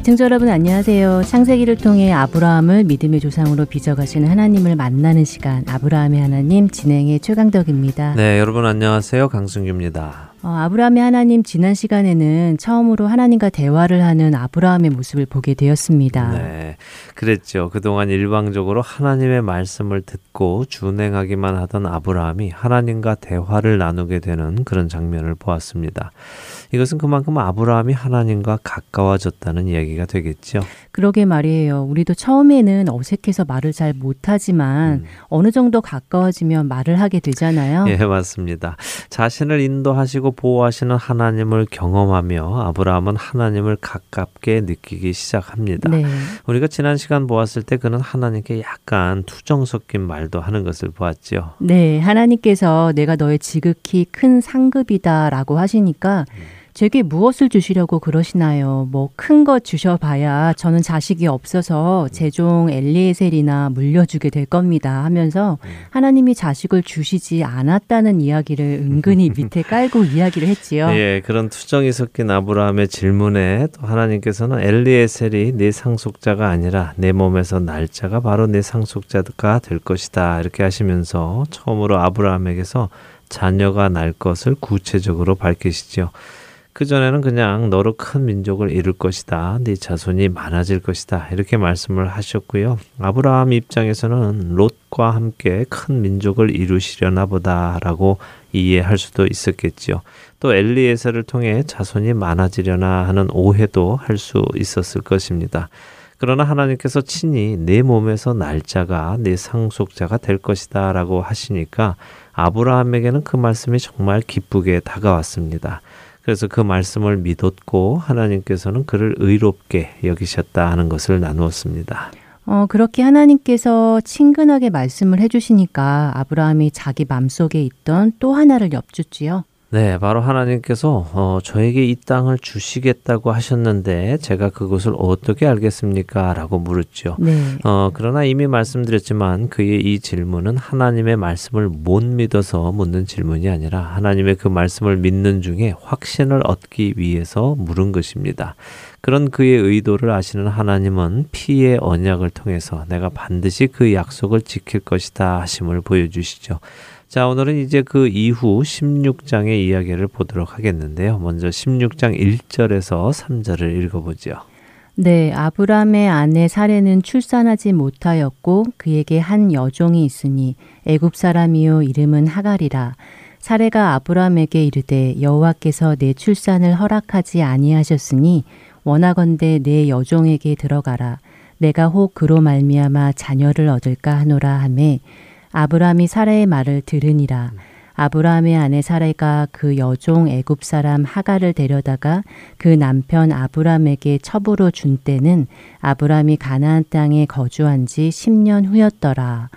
애청자 여러분 안녕하세요. 창세기를 통해 아브라함을 믿음의 조상으로 빚어가시는 하나님을 만나는 시간 아브라함의 하나님 진행의 최강덕입니다. 네, 여러분 안녕하세요. 강승규입니다. 어, 아브라함의 하나님 지난 시간에는 처음으로 하나님과 대화를 하는 아브라함의 모습을 보게 되었습니다. 네, 그랬죠. 그동안 일방적으로 하나님의 말씀을 듣고 준행하기만 하던 아브라함이 하나님과 대화를 나누게 되는 그런 장면을 보았습니다. 이것은 그만큼 아브라함이 하나님과 가까워졌다는 이야기가 되겠죠. 그러게 말이에요. 우리도 처음에는 어색해서 말을 잘 못하지만 음. 어느 정도 가까워지면 말을 하게 되잖아요. 예, 맞습니다. 자신을 인도하시고 보호하시는 하나님을 경험하며 아브라함은 하나님을 가깝게 느끼기 시작합니다. 네. 우리가 지난 시간 보았을 때 그는 하나님께 약간 투정 섞인 말도 하는 것을 보았죠. 네, 하나님께서 내가 너의 지극히 큰 상급이다라고 하시니까 음. 제게 무엇을 주시려고 그러시나요? 뭐 큰 것 주셔봐야 저는 자식이 없어서 제종 엘리에셀이나 물려주게 될 겁니다 하면서 네. 하나님이 자식을 주시지 않았다는 이야기를 은근히 밑에 깔고 이야기를 했지요. 예, 그런 투정이 섞인 아브라함의 질문에 또 하나님께서는 엘리에셀이 내 상속자가 아니라 내 몸에서 날짜가 바로 내 상속자가 될 것이다 이렇게 하시면서 처음으로 아브라함에게서 자녀가 날 것을 구체적으로 밝히시죠. 그전에는 그냥 너로 큰 민족을 이룰 것이다. 네 자손이 많아질 것이다. 이렇게 말씀을 하셨고요. 아브라함 입장에서는 롯과 함께 큰 민족을 이루시려나 보다라고 이해할 수도 있었겠지요. 또 엘리에서를 통해 자손이 많아지려나 하는 오해도 할 수 있었을 것입니다. 그러나 하나님께서 친히 내 몸에서 날짜가 내 상속자가 될 것이다 라고 하시니까 아브라함에게는 그 말씀이 정말 기쁘게 다가왔습니다. 그래서 그 말씀을 믿었고 하나님께서는 그를 의롭게 여기셨다 하는 것을 나누었습니다. 어, 그렇게 하나님께서 친근하게 말씀을 해주시니까 아브라함이 자기 맘속에 있던 또 하나를 엿주지요. 네, 바로 하나님께서 어, 저에게 이 땅을 주시겠다고 하셨는데 제가 그것을 어떻게 알겠습니까? 라고 물었죠. 네. 어, 그러나 이미 말씀드렸지만 그의 이 질문은 하나님의 말씀을 못 믿어서 묻는 질문이 아니라 하나님의 그 말씀을 믿는 중에 확신을 얻기 위해서 물은 것입니다. 그런 그의 의도를 아시는 하나님은 피의 언약을 통해서 내가 반드시 그 약속을 지킬 것이다 하심을 보여주시죠. 자, 오늘은 이제 그 이후 16장의 이야기를 보도록 하겠는데요. 먼저 16장 1절에서 3절을 읽어보죠. 네, 아브람의 아내 사례는 출산하지 못하였고 그에게 한 여종이 있으니 애굽 사람이요 이름은 하갈이라. 사례가 아브람에게 이르되 여호와께서 내 출산을 허락하지 아니하셨으니 원하건대 내 여종에게 들어가라. 내가 혹 그로 말미암아 자녀를 얻을까 하노라 하매 아브라함이 사라의 말을 들으니라. 아브라함의 아내 사라가 그 여종 애굽 사람 하가를 데려다가 그 남편 아브라함에게 첩으로 준 때는 아브라함이 가나안 땅에 거주한 지 10년 후였더라.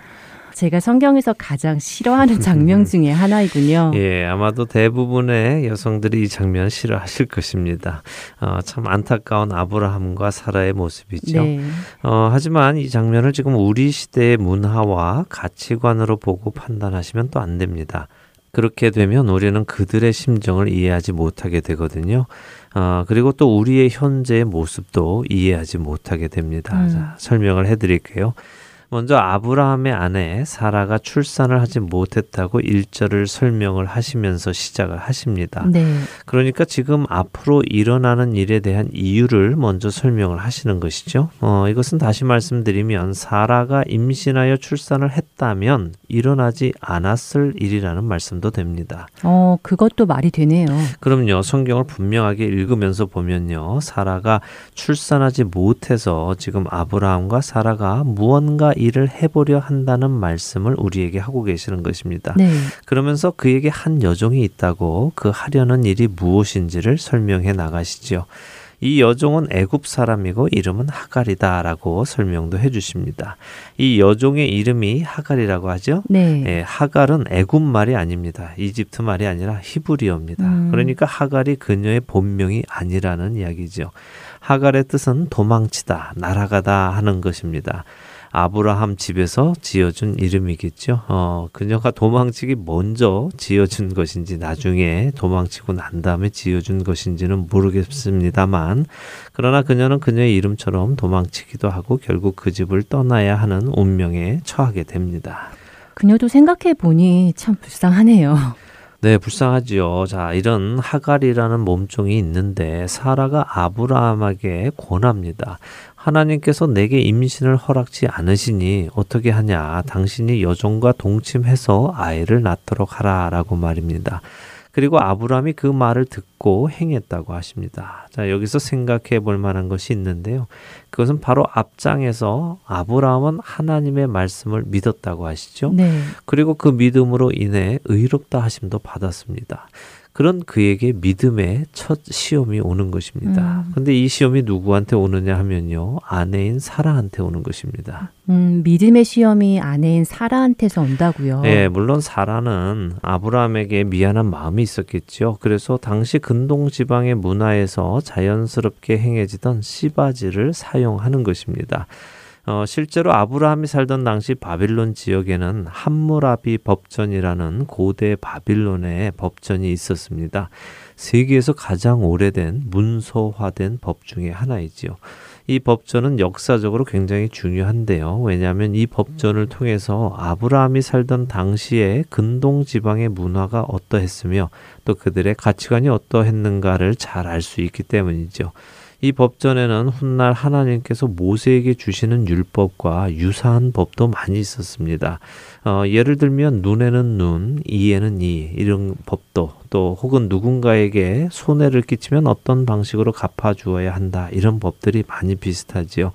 제가 성경에서 가장 싫어하는 장면 중에 하나이군요. 예, 아마도 대부분의 여성들이 이 장면 싫어하실 것입니다. 어, 참 안타까운 아브라함과 사라의 모습이죠. 네. 어, 하지만 이 장면을 지금 우리 시대의 문화와 가치관으로 보고 판단하시면 또 안 됩니다. 그렇게 되면 우리는 그들의 심정을 이해하지 못하게 되거든요. 어, 그리고 또 우리의 현재의 모습도 이해하지 못하게 됩니다. 음. 자, 설명을 해드릴게요. 먼저 아브라함의 아내 사라가 출산을 하지 못했다고 일절을 설명을 하시면서 시작을 하십니다. 네. 그러니까 지금 앞으로 일어나는 일에 대한 이유를 먼저 설명을 하시는 것이죠. 어, 이것은 다시 말씀드리면 사라가 임신하여 출산을 했다면 일어나지 않았을 일이라는 말씀도 됩니다. 어, 그것도 말이 되네요. 그럼요. 성경을 분명하게 읽으면서 보면요. 사라가 출산하지 못해서 지금 아브라함과 사라가 무언가 일을 해보려 한다는 말씀을 우리에게 하고 계시는 것입니다. 네. 그러면서 그에게 한 여종이 있다고 그 하려는 일이 무엇인지를 설명해 나가시지요. 이 여종은 애굽 사람이고 이름은 하갈이다라고 설명도 해주십니다. 이 여종의 이름이 하갈이라고 하죠. 네. 예, 하갈은 애굽 말이 아닙니다. 이집트 말이 아니라 히브리어입니다. 음. 그러니까 하갈이 그녀의 본명이 아니라는 이야기죠. 하갈의 뜻은 도망치다, 날아가다 하는 것입니다. 아브라함 집에서 지어준 이름이겠죠. 어, 그녀가 도망치기 먼저 지어준 것인지 나중에 도망치고 난 다음에 지어준 것인지는 모르겠습니다만, 그러나 그녀는 그녀의 이름처럼 도망치기도 하고 결국 그 집을 떠나야 하는 운명에 처하게 됩니다. 그녀도 생각해 보니 참 불쌍하네요. 네, 불쌍하지요. 자, 이런 하갈이라는 몸종이 있는데 사라가 아브라함에게 권합니다. 하나님께서 내게 임신을 허락지 않으시니 어떻게 하냐? 당신이 여종과 동침해서 아이를 낳도록 하라라고 말입니다. 그리고 아브라함이 그 말을 듣고 행했다고 하십니다. 자, 여기서 생각해 볼 만한 것이 있는데요. 그것은 바로 앞장에서 아브라함은 하나님의 말씀을 믿었다고 하시죠. 네. 그리고 그 믿음으로 인해 의롭다 하심도 받았습니다. 그런 그에게 믿음의 첫 시험이 오는 것입니다. 음. 근데 이 시험이 누구한테 오느냐 하면요. 아내인 사라한테 오는 것입니다. 음, 믿음의 시험이 아내인 사라한테서 온다고요. 예, 물론 사라는 아브라함에게 미안한 마음이 있었겠죠. 그래서 당시 근동 지방의 문화에서 자연스럽게 행해지던 씨바지를 사용하는 것입니다. 어, 실제로 아브라함이 살던 당시 바빌론 지역에는 함무라비 법전이라는 고대 바빌론의 법전이 있었습니다. 세계에서 가장 오래된 문서화된 법 중에 하나이지요. 이 법전은 역사적으로 굉장히 중요한데요. 왜냐하면 이 법전을 통해서 아브라함이 살던 당시에 근동 지방의 문화가 어떠했으며 또 그들의 가치관이 어떠했는가를 잘 알 수 있기 때문이죠. 이 법전에는 훗날 하나님께서 모세에게 주시는 율법과 유사한 법도 많이 있었습니다. 어, 예를 들면 눈에는 눈, 이에는 이 이런 법도 또 혹은 누군가에게 손해를 끼치면 어떤 방식으로 갚아주어야 한다 이런 법들이 많이 비슷하지요.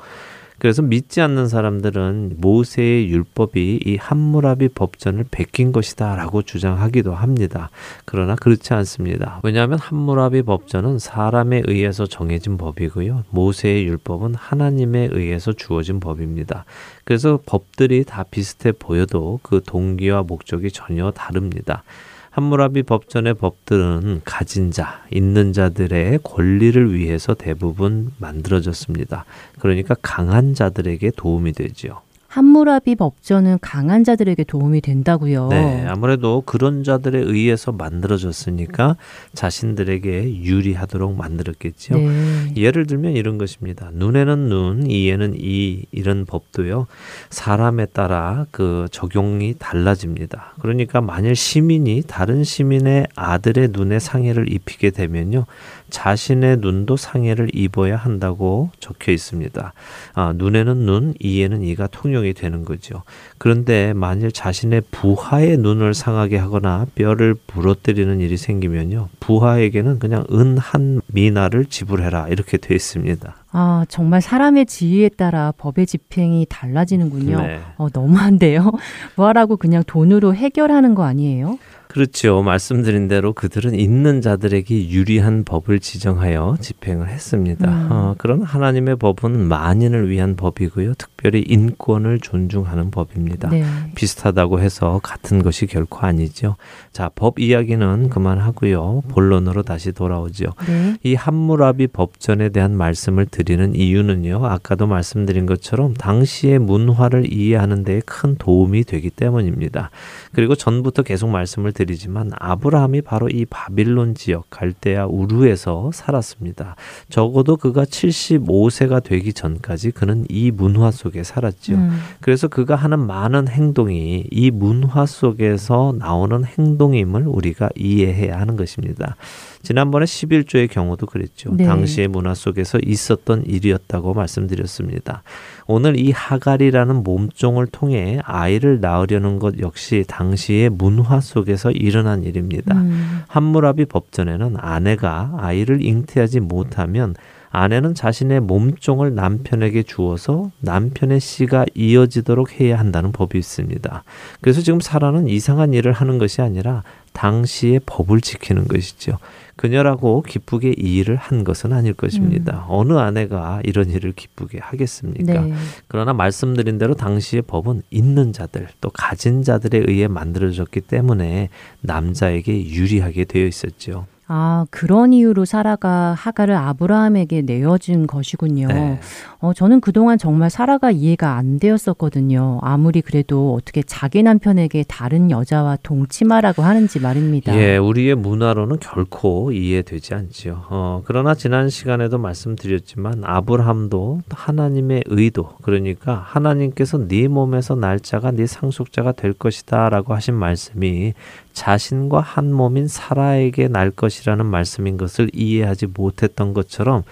그래서 믿지 않는 사람들은 모세의 율법이 이 함무라비 법전을 베낀 것이다라고 주장하기도 합니다. 그러나 그렇지 않습니다. 왜냐하면 함무라비 법전은 사람에 의해서 정해진 법이고요. 모세의 율법은 하나님에 의해서 주어진 법입니다. 그래서 법들이 다 비슷해 보여도 그 동기와 목적이 전혀 다릅니다. 함무라비 법전의 법들은 가진 자, 있는 자들의 권리를 위해서 대부분 만들어졌습니다. 그러니까 강한 자들에게 도움이 되지요. 함무라비 법전은 강한 자들에게 도움이 된다고요. 네, 아무래도 그런 자들에 의해서 만들어졌으니까 자신들에게 유리하도록 만들었겠죠. 네. 예를 들면 이런 것입니다. 눈에는 눈, 이에는 이 이런 법도요. 사람에 따라 그 적용이 달라집니다. 그러니까 만일 시민이 다른 시민의 아들의 눈에 상해를 입히게 되면요. 자신의 눈도 상해를 입어야 한다고 적혀 있습니다. 아, 눈에는 눈, 이에는 이가 통용이 되는 거죠. 그런데 만일 자신의 부하의 눈을 상하게 하거나 뼈를 부러뜨리는 일이 생기면요. 부하에게는 그냥 은 한 미나를 지불해라 이렇게 되어 있습니다. 아, 정말 사람의 지위에 따라 법의 집행이 달라지는군요. 네. 어, 너무한데요. 뭐하라고 그냥 돈으로 해결하는 거 아니에요? 그렇죠. 말씀드린 대로 그들은 있는 자들에게 유리한 법을 지정하여 집행을 했습니다. 음. 어, 그런 하나님의 법은 만인을 위한 법이고요. 특별히 인권을 존중하는 법입니다. 네. 비슷하다고 해서 같은 것이 결코 아니죠. 자, 법 이야기는 그만하고요. 본론으로 다시 돌아오죠. 네. 이 함무라비 법전에 대한 말씀을 드리는 이유는요. 아까도 말씀드린 것처럼 당시의 문화를 이해하는 데 큰 도움이 되기 때문입니다. 그리고 전부터 계속 말씀을 드리지만 아브라함이 바로 이 바빌론 지역 갈대아 우르에서 살았습니다. 적어도 그가 75세가 되기 전까지 그는 이 문화 속에 살았지요. 음, 그래서 그가 하는 많은 행동이 이 문화 속에서 나오는 행동임을 우리가 이해해야 하는 것입니다. 지난번에 11조의 경우도 그랬죠. 네. 당시의 문화 속에서 있었던 일이었다고 말씀드렸습니다. 오늘 이 하갈이라는 몸종을 통해 아이를 낳으려는 것 역시 당시의 문화 속에서 일어난 일입니다. 음, 함무라비 법전에는 아내가 아이를 잉태하지 못하면 아내는 자신의 몸종을 남편에게 주어서 남편의 씨가 이어지도록 해야 한다는 법이 있습니다. 그래서 지금 사라는 이상한 일을 하는 것이 아니라 당시의 법을 지키는 것이죠. 그녀라고 기쁘게 이 일을 한 것은 아닐 것입니다. 음. 어느 아내가 이런 일을 기쁘게 하겠습니까? 네. 그러나 말씀드린 대로 당시의 법은 있는 자들 또 가진 자들에 의해 만들어졌기 때문에 남자에게 유리하게 되어 있었죠. 아, 그런 이유로 사라가 하가를 아브라함에게 내어준 것이군요. 네. 어, 저는 그동안 정말 사라가 이해가 안 되었었거든요. 아무리 그래도 어떻게 자기 남편에게 다른 여자와 동침하라고 하는지 말입니다. 예, 우리의 문화로는 결코 이해되지 않지요. 어, 그러나 지난 시간에도 말씀드렸지만 아브라함도 하나님의 의도, 그러니까 하나님께서 네 몸에서 날짜가 네 상속자가 될 것이다라고 하신 말씀이 자신과 한 몸인 사라에게 날 것이라는 말씀인 것을 이해하지 못했던 것처럼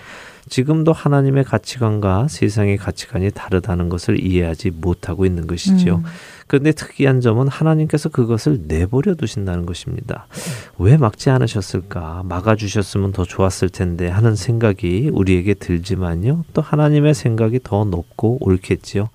지금도 하나님의 가치관과 세상의 가치관이 다르다는 것을 이해하지 못하고 있는 것이지요. 음. 그런데 특이한 점은 하나님께서 그것을 내버려 두신다는 것입니다. 왜 막지 않으셨을까? 막아주셨으면 더 좋았을 텐데 하는 생각이 우리에게 들지만요. 또 하나님의 생각이 더 높고 옳겠지요.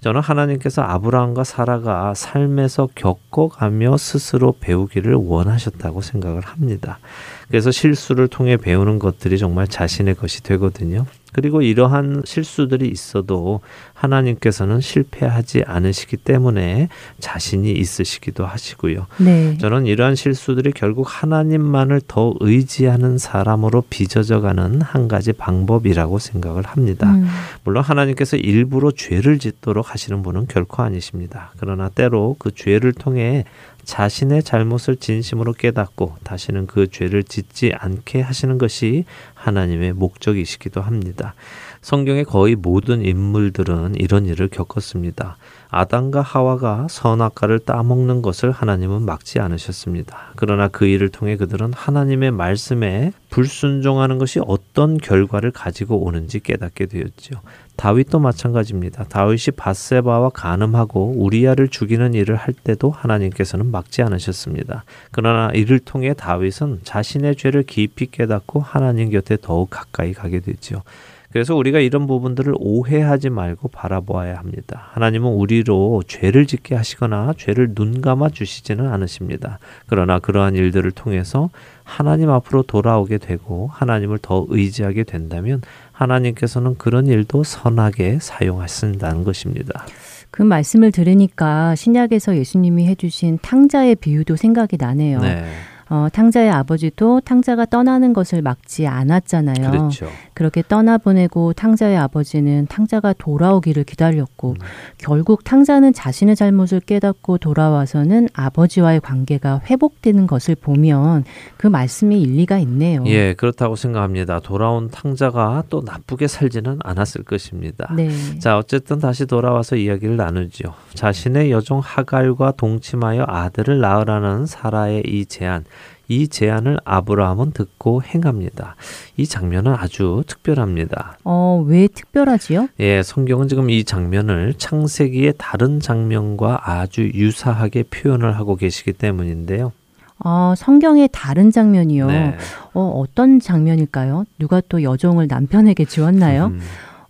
저는 하나님께서 아브라함과 사라가 삶에서 겪어가며 스스로 배우기를 원하셨다고 생각을 합니다. 그래서 실수를 통해 배우는 것들이 정말 자신의 것이 되거든요. 그리고 이러한 실수들이 있어도 하나님께서는 실패하지 않으시기 때문에 자신이 있으시기도 하시고요. 네. 저는 이러한 실수들이 결국 하나님만을 더 의지하는 사람으로 빚어져가는 한 가지 방법이라고 생각을 합니다. 음. 물론 하나님께서 일부러 죄를 짓도록 하시는 분은 결코 아니십니다. 그러나 때로 그 죄를 통해 자신의 잘못을 진심으로 깨닫고 다시는 그 죄를 짓지 않게 하시는 것이 하나님의 목적이시기도 합니다. 성경의 거의 모든 인물들은 이런 일을 겪었습니다. 아담과 하와가 선악과를 따먹는 것을 하나님은 막지 않으셨습니다. 그러나 그 일을 통해 그들은 하나님의 말씀에 불순종하는 것이 어떤 결과를 가지고 오는지 깨닫게 되었죠. 다윗도 마찬가지입니다. 다윗이 바세바와 간음하고 우리야를 죽이는 일을 할 때도 하나님께서는 막지 않으셨습니다. 그러나 이를 통해 다윗은 자신의 죄를 깊이 깨닫고 하나님 곁에 더욱 가까이 가게 되죠. 그래서 우리가 이런 부분들을 오해하지 말고 바라보아야 합니다. 하나님은 우리로 죄를 짓게 하시거나 죄를 눈 감아 주시지는 않으십니다. 그러나 그러한 일들을 통해서 하나님 앞으로 돌아오게 되고 하나님을 더 의지하게 된다면 하나님께서는 그런 일도 선하게 사용하신다는 것입니다. 그 말씀을 들으니까 신약에서 예수님이 해주신 탕자의 비유도 생각이 나네요. 네. 어, 탕자의 아버지도 탕자가 떠나는 것을 막지 않았잖아요. 그렇죠. 그렇게 떠나보내고 탕자의 아버지는 탕자가 돌아오기를 기다렸고 음. 결국 탕자는 자신의 잘못을 깨닫고 돌아와서는 아버지와의 관계가 회복되는 것을 보면 그 말씀이 일리가 있네요. 예, 그렇다고 생각합니다. 돌아온 탕자가 또 나쁘게 살지는 않았을 것입니다. 네. 자, 어쨌든 다시 돌아와서 이야기를 나누죠. 자신의 여종 하갈과 동침하여 아들을 낳으라는 사라의 이 제안. 이 제안을 아브라함은 듣고 행합니다. 이 장면은 아주 특별합니다. 어, 왜 특별하지요? 예, 성경은 지금 이 장면을 창세기의 다른 장면과 아주 유사하게 표현을 하고 계시기 때문인데요. 아, 성경의 다른 장면이요. 네. 어, 어떤 장면일까요? 누가 또 여종을 남편에게 지웠나요? 음.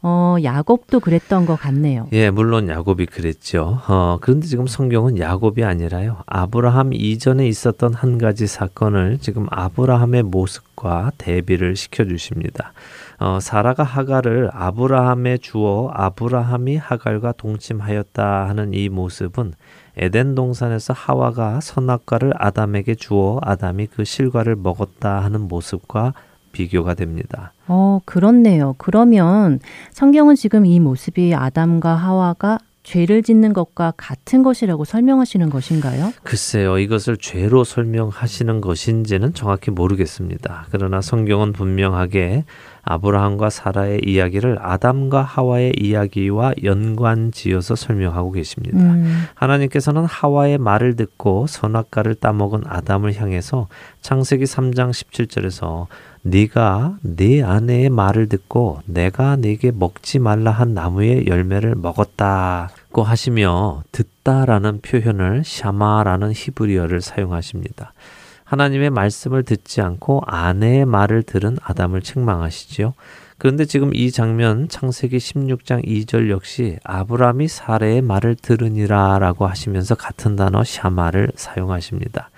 어, 야곱도 그랬던 것 같네요. 예, 물론 야곱이 그랬죠. 어, 그런데 지금 성경은 야곱이 아니라요. 아브라함 이전에 있었던 한 가지 사건을 지금 아브라함의 모습과 대비를 시켜 주십니다. 어, 사라가 하갈을 아브라함에 주어 아브라함이 하갈과 동침하였다 하는 이 모습은 에덴 동산에서 하와가 선악과를 아담에게 주어 아담이 그 실과를 먹었다 하는 모습과 비교가 됩니다. 어, 그렇네요. 그러면 성경은 지금 이 모습이 아담과 하와가 죄를 짓는 것과 같은 것이라고 설명하시는 것인가요? 글쎄요, 이것을 죄로 설명하시는 것인지는 정확히 모르겠습니다. 그러나 성경은 분명하게 아브라함과 사라의 이야기를 아담과 하와의 이야기와 연관지어서 설명하고 계십니다. 음. 하나님께서는 하와의 말을 듣고 선악과를 따먹은 아담을 향해서 창세기 3장 17절에서 네가 네 아내의 말을 듣고 내가 네게 먹지 말라 한 나무의 열매를 먹었다고 하시며 듣다라는 표현을 샤마라는 히브리어를 사용하십니다. 하나님의 말씀을 듣지 않고 아내의 말을 들은 아담을 책망하시지요. 그런데 지금 이 장면 창세기 16장 2절 역시 아브라함이 사례의 말을 들으니라라고 하시면서 같은 단어 샤마를 사용하십니다.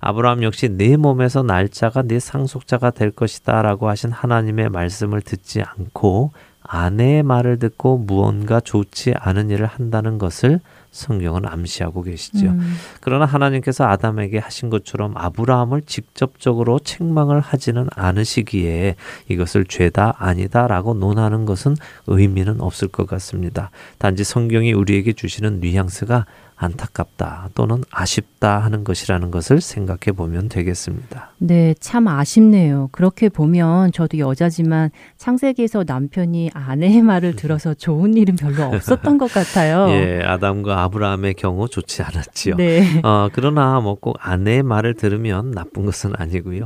아브라함 역시 내 몸에서 날짜가 내 상속자가 될 것이다 라고 하신 하나님의 말씀을 듣지 않고 아내의 말을 듣고 무언가 좋지 않은 일을 한다는 것을 성경은 암시하고 계시죠. 음. 그러나 하나님께서 아담에게 하신 것처럼 아브라함을 직접적으로 책망을 하지는 않으시기에 이것을 죄다 아니다라고 논하는 것은 의미는 없을 것 같습니다. 단지 성경이 우리에게 주시는 뉘앙스가 안타깝다 또는 아쉽다 하는 것이라는 것을 생각해 보면 되겠습니다. 네, 참 아쉽네요. 그렇게 보면 저도 여자지만 창세기에서 남편이 아내의 말을 들어서 좋은 일은 별로 없었던 것 같아요. 예, 아담과 아브라함의 경우 좋지 않았지요. 네. 어, 그러나 뭐 꼭 아내의 말을 들으면 나쁜 것은 아니고요.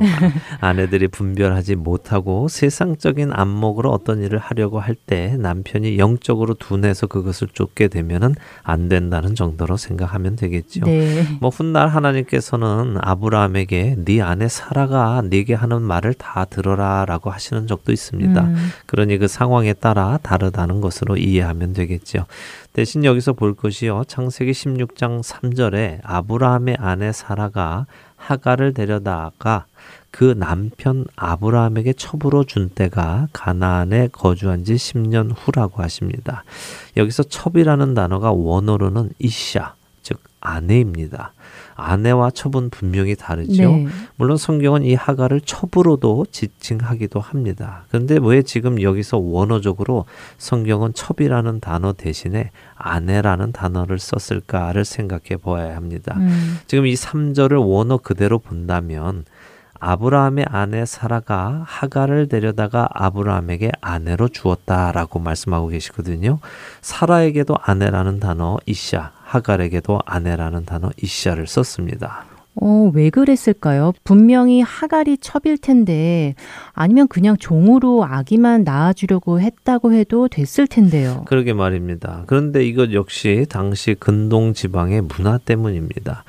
아내들이 분별하지 못하고 세상적인 안목으로 어떤 일을 하려고 할 때 남편이 영적으로 둔해서 그것을 쫓게 되면은 안 된다는 정도로 생각하면 되겠죠. 네. 뭐 훗날 하나님께서는 아브라함에게 네 아내 사라가 네게 하는 말을 다 들어라라고 하시는 적도 있습니다. 음. 그러니 그 상황에 따라 다르다는 것으로 이해하면 되겠죠. 대신 여기서 볼 것이요. 창세기 16장 3절에 아브라함의 아내 사라가 하가를 데려다가 그 남편 아브라함에게 첩으로 준 때가 가나안에 거주한 지 10년 후라고 하십니다. 여기서 첩이라는 단어가 원어로는 이샤, 즉 아내입니다. 아내와 첩은 분명히 다르죠. 네. 물론 성경은 이 하가를 첩으로도 지칭하기도 합니다. 그런데 왜 지금 여기서 원어적으로 성경은 첩이라는 단어 대신에 아내라는 단어를 썼을까를 생각해 보아야 합니다. 음. 지금 이 3절을 원어 그대로 본다면 아브라함의 아내 사라가 하가를 데려다가 아브라함에게 아내로 주었다라고 말씀하고 계시거든요. 사라에게도 아내라는 단어 이샤, 하갈에게도 아내라는 단어 이샤를 썼습니다. 어, 왜 그랬을까요? 분명히 하갈이 첩일 텐데 아니면 그냥 종으로 아기만 낳아주려고 했다고 해도 됐을 텐데요. 그러게 말입니다. 그런데 이것 역시 당시 근동 지방의 문화 때문입니다.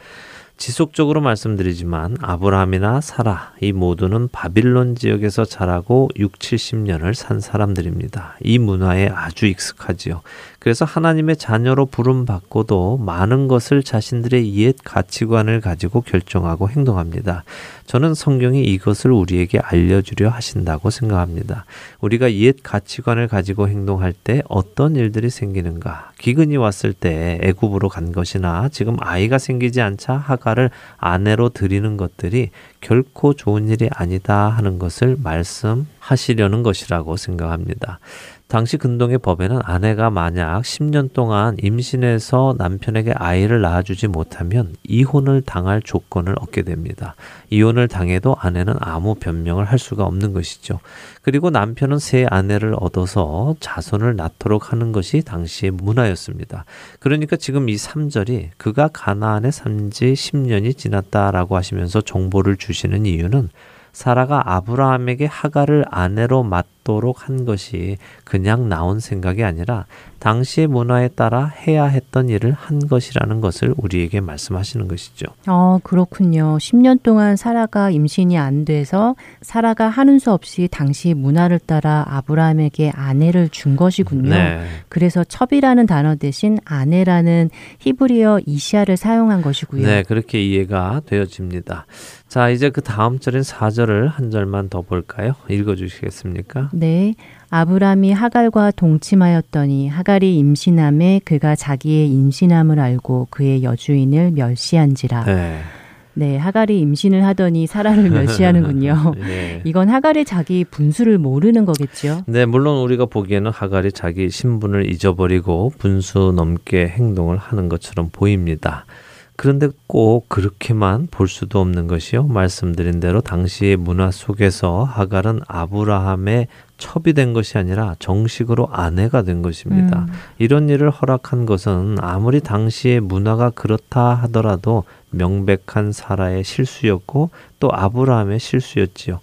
지속적으로 말씀드리지만 아브라함이나 사라 이 모두는 바빌론 지역에서 자라고 6, 70년을 산 사람들입니다. 이 문화에 아주 익숙하지요. 그래서 하나님의 자녀로 부름 받고도 많은 것을 자신들의 옛 가치관을 가지고 결정하고 행동합니다. 저는 성경이 이것을 우리에게 알려주려 하신다고 생각합니다. 우리가 옛 가치관을 가지고 행동할 때 어떤 일들이 생기는가? 기근이 왔을 때 애굽으로 간 것이나 지금 아이가 생기지 않자 하가를 아내로 드리는 것들이 결코 좋은 일이 아니다 하는 것을 말씀하시려는 것이라고 생각합니다. 당시 근동의 법에는 아내가 만약 10년 동안 임신해서 남편에게 아이를 낳아주지 못하면 이혼을 당할 조건을 얻게 됩니다. 이혼을 당해도 아내는 아무 변명을 할 수가 없는 것이죠. 그리고 남편은 새 아내를 얻어서 자손을 낳도록 하는 것이 당시의 문화였습니다. 그러니까 지금 이 3절이 그가 가나안에 산지 10년이 지났다라고 하시면서 정보를 주시는 이유는 사라가 아브라함에게 하가를 아내로 맡 도록 한 것이 그냥 나온 생각이 아니라 당시의 문화에 따라 해야 했던 일을 한 것이라는 것을 우리에게 말씀하시는 것이죠. 어, 그렇군요. 10년 동안 사라가 임신이 안 돼서 사라가 하는 수 없이 당시 문화를 따라 아브라함에게 아내를 준 것이군요. 네. 그래서 첩이라는 단어 대신 아내라는 히브리어 이시아를 사용한 것이고요. 네, 그렇게 이해가 되어집니다. 자, 이제 그 다음 절인 4절을 한 절만 더 볼까요? 읽어 주시겠습니까? 네. 아브람이 하갈과 동침하였더니 하갈이 임신함에 그가 자기의 임신함을 알고 그의 여주인을 멸시한지라. 네. 네, 하갈이 임신을 하더니 사라를 멸시하는군요. 네. 이건 하갈이 자기 분수를 모르는 거겠죠? 네, 물론 우리가 보기에는 하갈이 자기 신분을 잊어버리고 분수 넘게 행동을 하는 것처럼 보입니다. 그런데 꼭 그렇게만 볼 수도 없는 것이요. 말씀드린 대로 당시의 문화 속에서 하갈은 아브라함의 첩이 된 것이 아니라 정식으로 아내가 된 것입니다. 음. 이런 일을 허락한 것은 아무리 당시의 문화가 그렇다 하더라도 명백한 사라의 실수였고 또 아브라함의 실수였지요.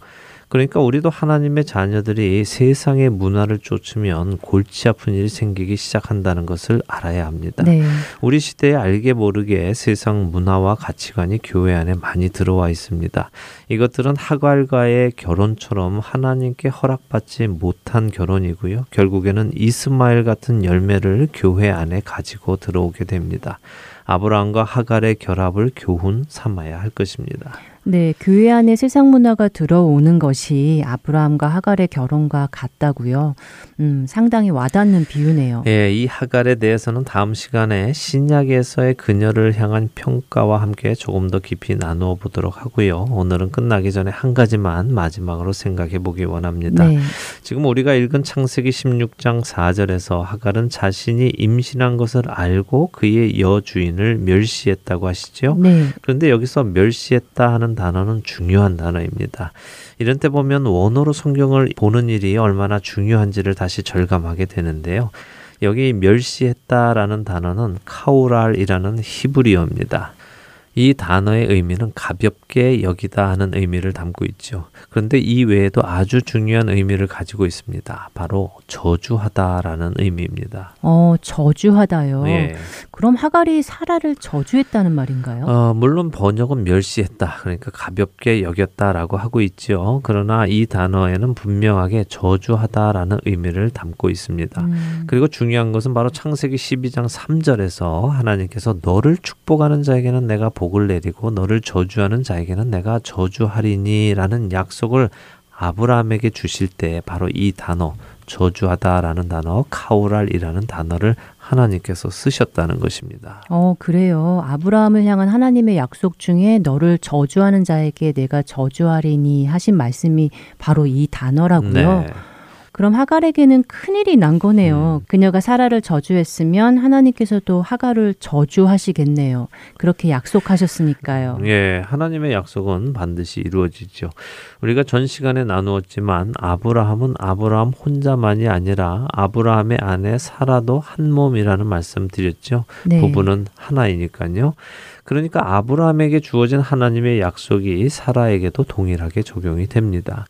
그러니까 우리도 하나님의 자녀들이 세상의 문화를 쫓으면 골치 아픈 일이 생기기 시작한다는 것을 알아야 합니다. 네. 우리 시대에 알게 모르게 세상 문화와 가치관이 교회 안에 많이 들어와 있습니다. 이것들은 하갈과의 결혼처럼 하나님께 허락받지 못한 결혼이고요. 결국에는 이스마엘 같은 열매를 교회 안에 가지고 들어오게 됩니다. 아브라함과 하갈의 결합을 교훈 삼아야 할 것입니다. 네, 교회 안에 세상 문화가 들어오는 것이 아브라함과 하갈의 결혼과 같다고요. 음, 상당히 와닿는 비유네요. 예, 이 하갈에 대해서는 다음 시간에 신약에서의 그녀를 향한 평가와 함께 조금 더 깊이 나누어 보도록 하고요. 오늘은 끝나기 전에 한 가지만 마지막으로 생각해 보기 원합니다. 네. 지금 우리가 읽은 창세기 16장 4절에서 하갈은 자신이 임신한 것을 알고 그의 여주인을 멸시했다고 하시죠. 네. 그런데 여기서 멸시했다 하는 단어는 중요한 단어입니다. 이런 때 보면 원어로 성경을 보는 일이 얼마나 중요한지를 다시 절감하게 되는데요. 여기 멸시했다라는 단어는 카우랄이라는 히브리어입니다. 이 단어의 의미는 가볍게 여기다 하는 의미를 담고 있죠. 그런데 이 외에도 아주 중요한 의미를 가지고 있습니다. 바로 저주하다라는 의미입니다. 어, 저주하다요. 예. 그럼 하갈이 사라를 저주했다는 말인가요? 어, 물론 번역은 멸시했다. 그러니까 가볍게 여겼다라고 하고 있죠. 그러나 이 단어에는 분명하게 저주하다라는 의미를 담고 있습니다. 음. 그리고 중요한 것은 바로 창세기 12장 3절에서 하나님께서 너를 축복하는 자에게는 내가 복을 내리고 너를 저주하는 자에게는 내가 저주하리니라는 약속을 아브라함에게 주실 때 바로 이 단어 저주하다라는 단어 카우랄이라는 단어를 하나님께서 쓰셨다는 것입니다. 어, 그래요. 아브라함을 향한 하나님의 약속 중에 너를 저주하는 자에게 내가 저주하리니 하신 말씀이 바로 이 단어라고요. 네. 그럼 하갈에게는 큰일이 난 거네요. 음. 그녀가 사라를 저주했으면 하나님께서도 하갈을 저주하시겠네요. 그렇게 약속하셨으니까요. 예, 하나님의 약속은 반드시 이루어지죠. 우리가 전 시간에 나누었지만 아브라함은 아브라함 혼자만이 아니라 아브라함의 아내 사라도 한 몸이라는 말씀 드렸죠. 네. 부부는 하나이니까요. 그러니까 아브라함에게 주어진 하나님의 약속이 사라에게도 동일하게 적용이 됩니다.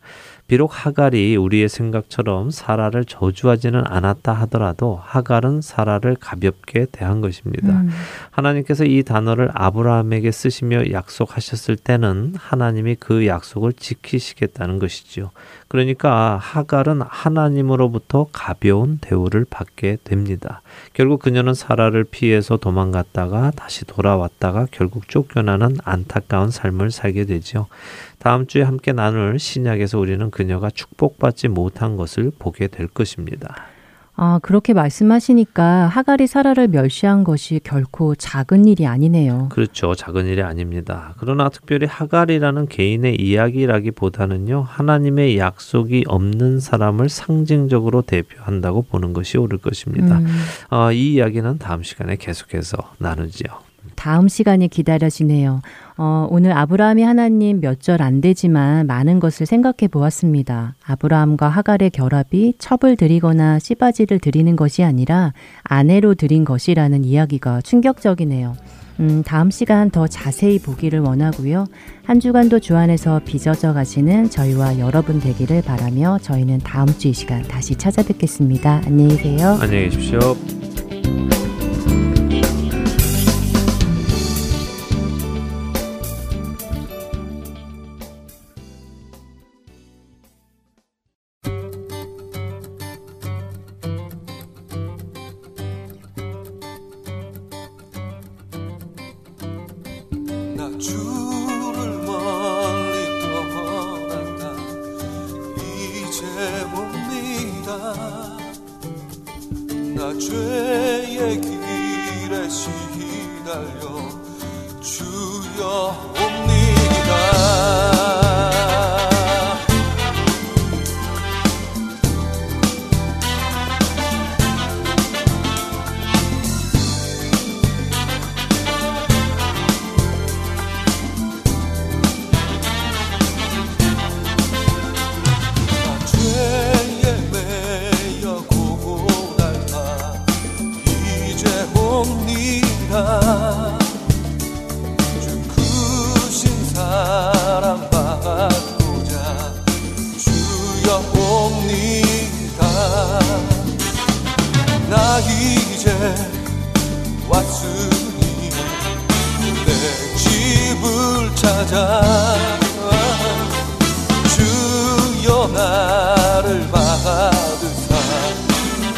비록 하갈이 우리의 생각처럼 사라를 저주하지는 않았다 하더라도 하갈은 사라를 가볍게 대한 것입니다. 음. 하나님께서 이 단어를 아브라함에게 쓰시며 약속하셨을 때는 하나님이 그 약속을 지키시겠다는 것이지요. 그러니까 하갈은 하나님으로부터 가벼운 대우를 받게 됩니다. 결국 그녀는 사라를 피해서 도망갔다가 다시 돌아왔다가 결국 쫓겨나는 안타까운 삶을 살게 되죠. 다음 주에 함께 나눌 신약에서 우리는 그녀가 축복받지 못한 것을 보게 될 것입니다. 아, 그렇게 말씀하시니까 하갈이 사라를 멸시한 것이 결코 작은 일이 아니네요. 그렇죠. 작은 일이 아닙니다. 그러나 특별히 하갈이라는 개인의 이야기라기보다는요, 하나님의 약속이 없는 사람을 상징적으로 대표한다고 보는 것이 옳을 것입니다. 음. 어, 이 이야기는 다음 시간에 계속해서 나누지요. 다음 시간이 기다려지네요. 어, 오늘 아브라함이 하나님 몇 절 안 되지만 많은 것을 생각해 보았습니다. 아브라함과 하갈의 결합이 첩을 드리거나 씨바지를 드리는 것이 아니라 아내로 드린 것이라는 이야기가 충격적이네요. 음, 다음 시간 더 자세히 보기를 원하고요. 한 주간도 주 안에서 빚어져 가시는 저희와 여러분 되기를 바라며 저희는 다음 주 이 시간 다시 찾아뵙겠습니다. 안녕히 계세요. 안녕히 계십시오. 나 이제 왔으니 내 집을 찾아 주여 나를 받으사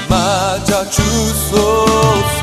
맞아 주소서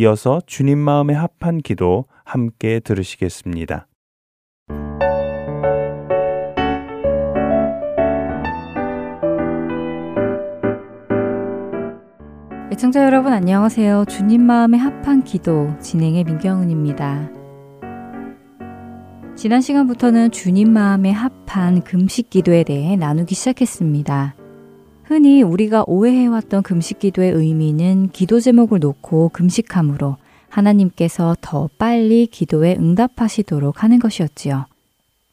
이어서 주님 마음에 합한 기도 함께 들으시겠습니다. 애청자 여러분 안녕하세요. 주님 마음에 합한 기도 진행의 민경은입니다. 지난 시간부터는 주님 마음에 합한 금식 기도에 대해 나누기 시작했습니다. 흔히 우리가 오해해왔던 금식 기도의 의미는 기도 제목을 놓고 금식함으로 하나님께서 더 빨리 기도에 응답하시도록 하는 것이었지요.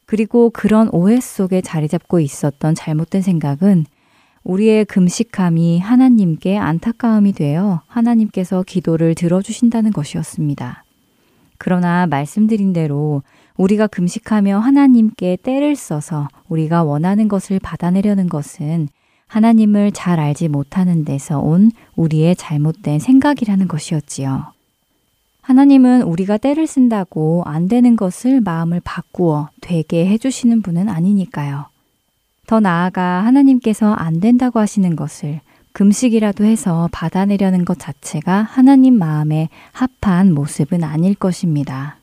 그리고 그런 오해 속에 자리 잡고 있었던 잘못된 생각은 우리의 금식함이 하나님께 안타까움이 되어 하나님께서 기도를 들어주신다는 것이었습니다. 그러나 말씀드린 대로 우리가 금식하며 하나님께 때를 써서 우리가 원하는 것을 받아내려는 것은 하나님을 잘 알지 못하는 데서 온 우리의 잘못된 생각이라는 것이었지요. 하나님은 우리가 때를 쓴다고 안 되는 것을 마음을 바꾸어 되게 해주시는 분은 아니니까요. 더 나아가 하나님께서 안 된다고 하시는 것을 금식이라도 해서 받아내려는 것 자체가 하나님 마음에 합한 모습은 아닐 것입니다.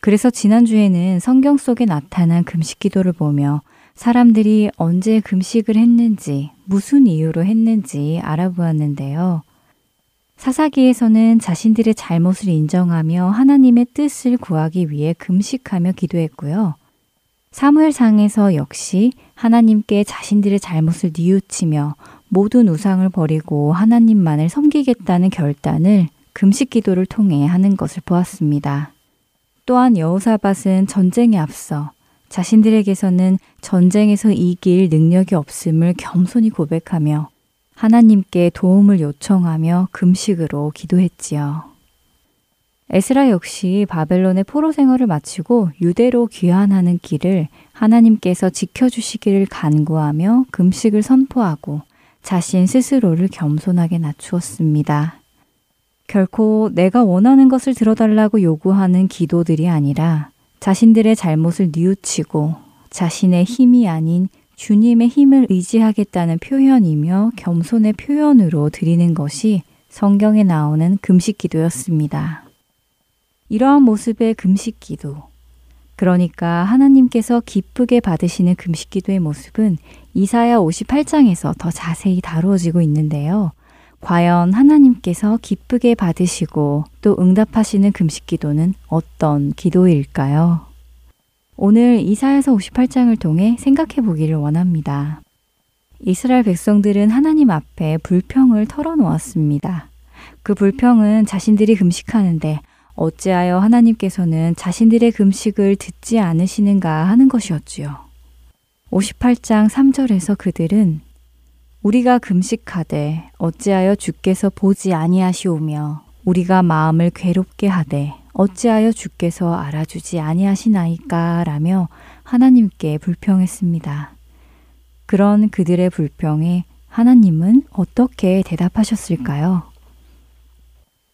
그래서 지난주에는 성경 속에 나타난 금식 기도를 보며 사람들이 언제 금식을 했는지, 무슨 이유로 했는지 알아보았는데요. 사사기에서는 자신들의 잘못을 인정하며 하나님의 뜻을 구하기 위해 금식하며 기도했고요. 사무엘상에서 역시 하나님께 자신들의 잘못을 뉘우치며 모든 우상을 버리고 하나님만을 섬기겠다는 결단을 금식 기도를 통해 하는 것을 보았습니다. 또한 여호사밧은 전쟁에 앞서 자신들에게서는 전쟁에서 이길 능력이 없음을 겸손히 고백하며 하나님께 도움을 요청하며 금식으로 기도했지요. 에스라 역시 바벨론의 포로 생활을 마치고 유대로 귀환하는 길을 하나님께서 지켜주시기를 간구하며 금식을 선포하고 자신 스스로를 겸손하게 낮추었습니다. 결코 내가 원하는 것을 들어달라고 요구하는 기도들이 아니라 자신들의 잘못을 뉘우치고 자신의 힘이 아닌 주님의 힘을 의지하겠다는 표현이며 겸손의 표현으로 드리는 것이 성경에 나오는 금식 기도였습니다. 이러한 모습의 금식 기도. 그러니까 하나님께서 기쁘게 받으시는 금식 기도의 모습은 이사야 58장에서 더 자세히 다루어지고 있는데요. 과연 하나님께서 기쁘게 받으시고 또 응답하시는 금식 기도는 어떤 기도일까요? 오늘 이사야서 58장을 통해 생각해 보기를 원합니다. 이스라엘 백성들은 하나님 앞에 불평을 털어놓았습니다. 그 불평은 자신들이 금식하는데 어찌하여 하나님께서는 자신들의 금식을 듣지 않으시는가 하는 것이었지요. 58장 3절에서 그들은 우리가 금식하되 어찌하여 주께서 보지 아니하시오며 우리가 마음을 괴롭게 하되 어찌하여 주께서 알아주지 아니하시나이까 라며 하나님께 불평했습니다. 그런 그들의 불평에 하나님은 어떻게 대답하셨을까요?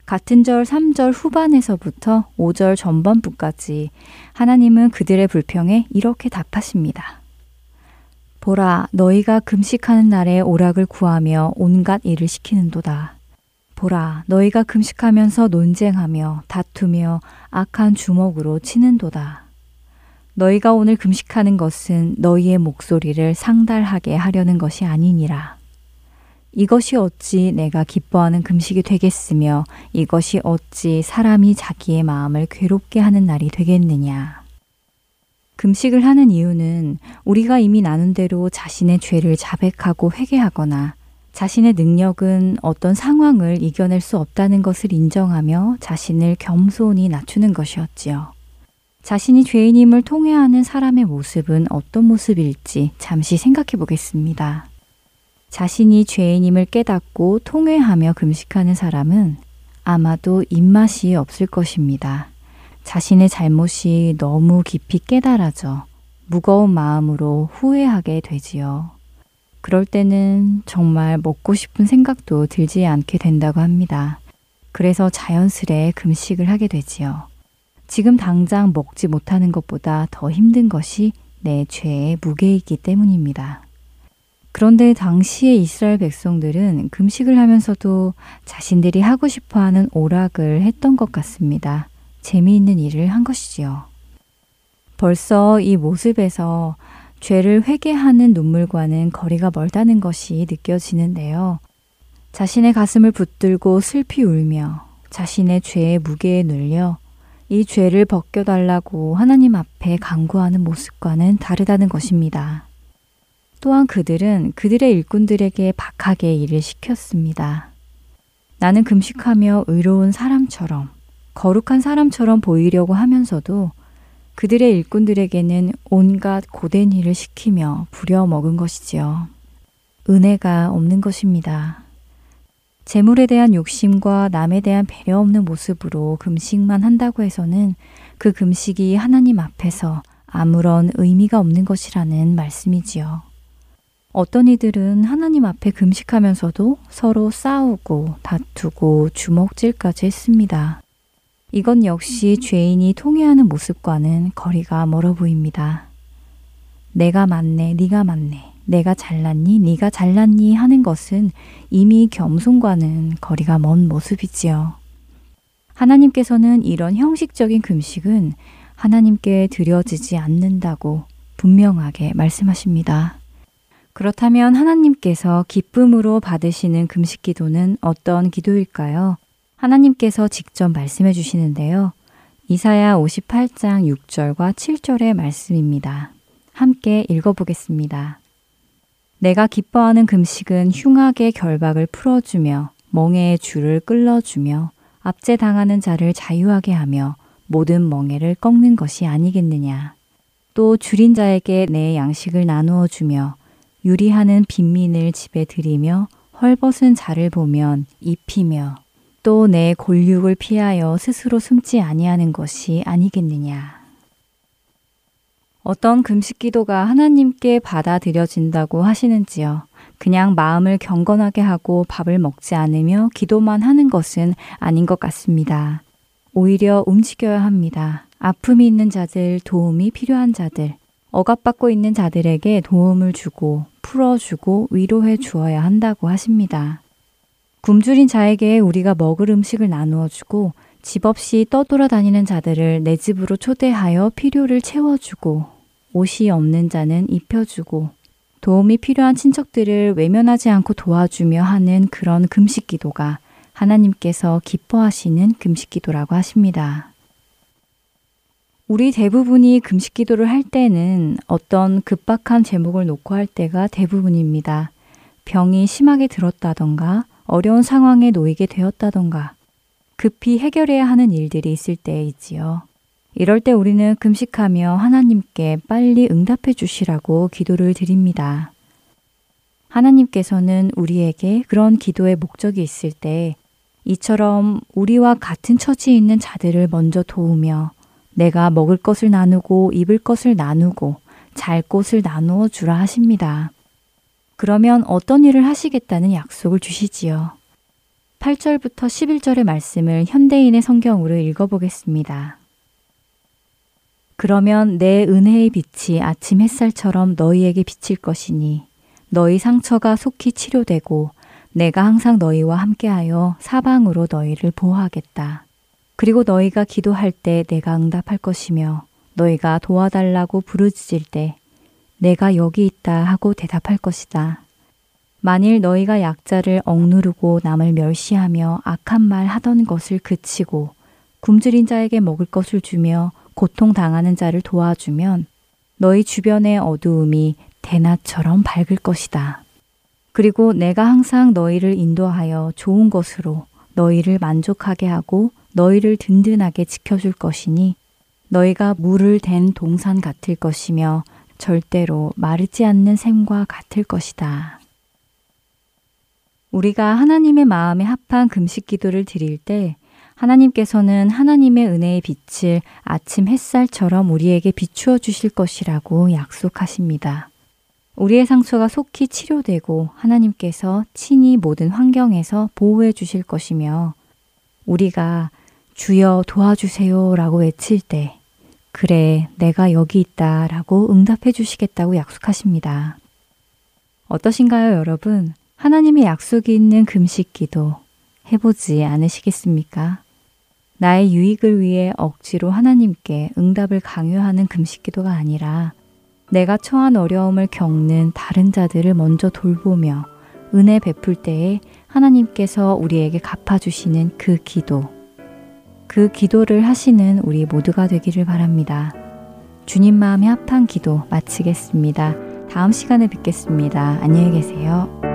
같은 절 3절 후반에서부터 5절 전반부까지 하나님은 그들의 불평에 이렇게 답하십니다. 보라, 너희가 금식하는 날에 오락을 구하며 온갖 일을 시키는도다. 보라, 너희가 금식하면서 논쟁하며 다투며 악한 주먹으로 치는도다. 너희가 오늘 금식하는 것은 너희의 목소리를 상달하게 하려는 것이 아니니라. 이것이 어찌 내가 기뻐하는 금식이 되겠으며 이것이 어찌 사람이 자기의 마음을 괴롭게 하는 날이 되겠느냐. 금식을 하는 이유는 우리가 이미 나눈 대로 자신의 죄를 자백하고 회개하거나 자신의 능력은 어떤 상황을 이겨낼 수 없다는 것을 인정하며 자신을 겸손히 낮추는 것이었지요. 자신이 죄인임을 통해하는 사람의 모습은 어떤 모습일지 잠시 생각해 보겠습니다. 자신이 죄인임을 깨닫고 통회하며 금식하는 사람은 아마도 입맛이 없을 것입니다. 자신의 잘못이 너무 깊이 깨달아져 무거운 마음으로 후회하게 되지요. 그럴 때는 정말 먹고 싶은 생각도 들지 않게 된다고 합니다. 그래서 자연스레 금식을 하게 되지요. 지금 당장 먹지 못하는 것보다 더 힘든 것이 내 죄의 무게이기 때문입니다. 그런데 당시의 이스라엘 백성들은 금식을 하면서도 자신들이 하고 싶어 하는 오락을 했던 것 같습니다. 재미있는 일을 한 것이지요. 벌써 이 모습에서 죄를 회개하는 눈물과는 거리가 멀다는 것이 느껴지는데요. 자신의 가슴을 붙들고 슬피 울며 자신의 죄의 무게에 눌려 이 죄를 벗겨달라고 하나님 앞에 강구하는 모습과는 다르다는 것입니다. 또한 그들은 그들의 일꾼들에게 박하게 일을 시켰습니다. 나는 금식하며 의로운 사람처럼, 거룩한 사람처럼 보이려고 하면서도 그들의 일꾼들에게는 온갖 고된 일을 시키며 부려먹은 것이지요. 은혜가 없는 것입니다. 재물에 대한 욕심과 남에 대한 배려 없는 모습으로 금식만 한다고 해서는 그 금식이 하나님 앞에서 아무런 의미가 없는 것이라는 말씀이지요. 어떤 이들은 하나님 앞에 금식하면서도 서로 싸우고 다투고 주먹질까지 했습니다. 이건 역시 죄인이 통해하는 모습과는 거리가 멀어 보입니다. 내가 맞네, 네가 맞네, 내가 잘났니, 네가 잘났니 하는 것은 이미 겸손과는 거리가 먼 모습이지요. 하나님께서는 이런 형식적인 금식은 하나님께 드려지지 않는다고 분명하게 말씀하십니다. 그렇다면 하나님께서 기쁨으로 받으시는 금식 기도는 어떤 기도일까요? 하나님께서 직접 말씀해 주시는데요. 이사야 58장 6절과 7절의 말씀입니다. 함께 읽어보겠습니다. 내가 기뻐하는 금식은 흉악의 결박을 풀어주며 멍에의 줄을 끌어주며 압제당하는 자를 자유하게 하며 모든 멍에를 꺾는 것이 아니겠느냐. 또 줄인 자에게 내 양식을 나누어 주며 유리하는 빈민을 집에 들이며 헐벗은 자를 보면 입히며 또 내 골육을 피하여 스스로 숨지 아니하는 것이 아니겠느냐. 어떤 금식 기도가 하나님께 받아들여진다고 하시는지요. 그냥 마음을 경건하게 하고 밥을 먹지 않으며 기도만 하는 것은 아닌 것 같습니다. 오히려 움직여야 합니다. 아픔이 있는 자들, 도움이 필요한 자들, 억압받고 있는 자들에게 도움을 주고 풀어주고 위로해 주어야 한다고 하십니다. 굶주린 자에게 우리가 먹을 음식을 나누어 주고 집 없이 떠돌아다니는 자들을 내 집으로 초대하여 필요를 채워주고 옷이 없는 자는 입혀주고 도움이 필요한 친척들을 외면하지 않고 도와주며 하는 그런 금식 기도가 하나님께서 기뻐하시는 금식 기도라고 하십니다. 우리 대부분이 금식 기도를 할 때는 어떤 급박한 제목을 놓고 할 때가 대부분입니다. 병이 심하게 들었다던가 어려운 상황에 놓이게 되었다던가 급히 해결해야 하는 일들이 있을 때이지요. 이럴 때 우리는 금식하며 하나님께 빨리 응답해 주시라고 기도를 드립니다. 하나님께서는 우리에게 그런 기도의 목적이 있을 때 이처럼 우리와 같은 처지에 있는 자들을 먼저 도우며 내가 먹을 것을 나누고 입을 것을 나누고 잘 곳을 나누어 주라 하십니다. 그러면 어떤 일을 하시겠다는 약속을 주시지요. 8절부터 11절의 말씀을 현대인의 성경으로 읽어보겠습니다. 그러면 내 은혜의 빛이 아침 햇살처럼 너희에게 비칠 것이니 너희 상처가 속히 치료되고 내가 항상 너희와 함께하여 사방으로 너희를 보호하겠다. 그리고 너희가 기도할 때 내가 응답할 것이며 너희가 도와달라고 부르짖을 때 내가 여기 있다 하고 대답할 것이다. 만일 너희가 약자를 억누르고 남을 멸시하며 악한 말 하던 것을 그치고 굶주린 자에게 먹을 것을 주며 고통당하는 자를 도와주면 너희 주변의 어두움이 대낮처럼 밝을 것이다. 그리고 내가 항상 너희를 인도하여 좋은 것으로 너희를 만족하게 하고 너희를 든든하게 지켜줄 것이니 너희가 물을 댄 동산 같을 것이며 절대로 마르지 않는 샘과 같을 것이다. 우리가 하나님의 마음에 합한 금식 기도를 드릴 때 하나님께서는 하나님의 은혜의 빛을 아침 햇살처럼 우리에게 비추어 주실 것이라고 약속하십니다. 우리의 상처가 속히 치료되고 하나님께서 친히 모든 환경에서 보호해 주실 것이며 우리가 주여 도와주세요 라고 외칠 때 그래 내가 여기 있다 라고 응답해 주시겠다고 약속하십니다. 어떠신가요 여러분? 하나님의 약속이 있는 금식 기도 해보지 않으시겠습니까? 나의 유익을 위해 억지로 하나님께 응답을 강요하는 금식 기도가 아니라 내가 처한 어려움을 겪는 다른 자들을 먼저 돌보며 은혜 베풀 때에 하나님께서 우리에게 갚아주시는 그 기도. 그 기도를 하시는 우리 모두가 되기를 바랍니다. 주님 마음에 합한 기도 마치겠습니다. 다음 시간에 뵙겠습니다. 안녕히 계세요.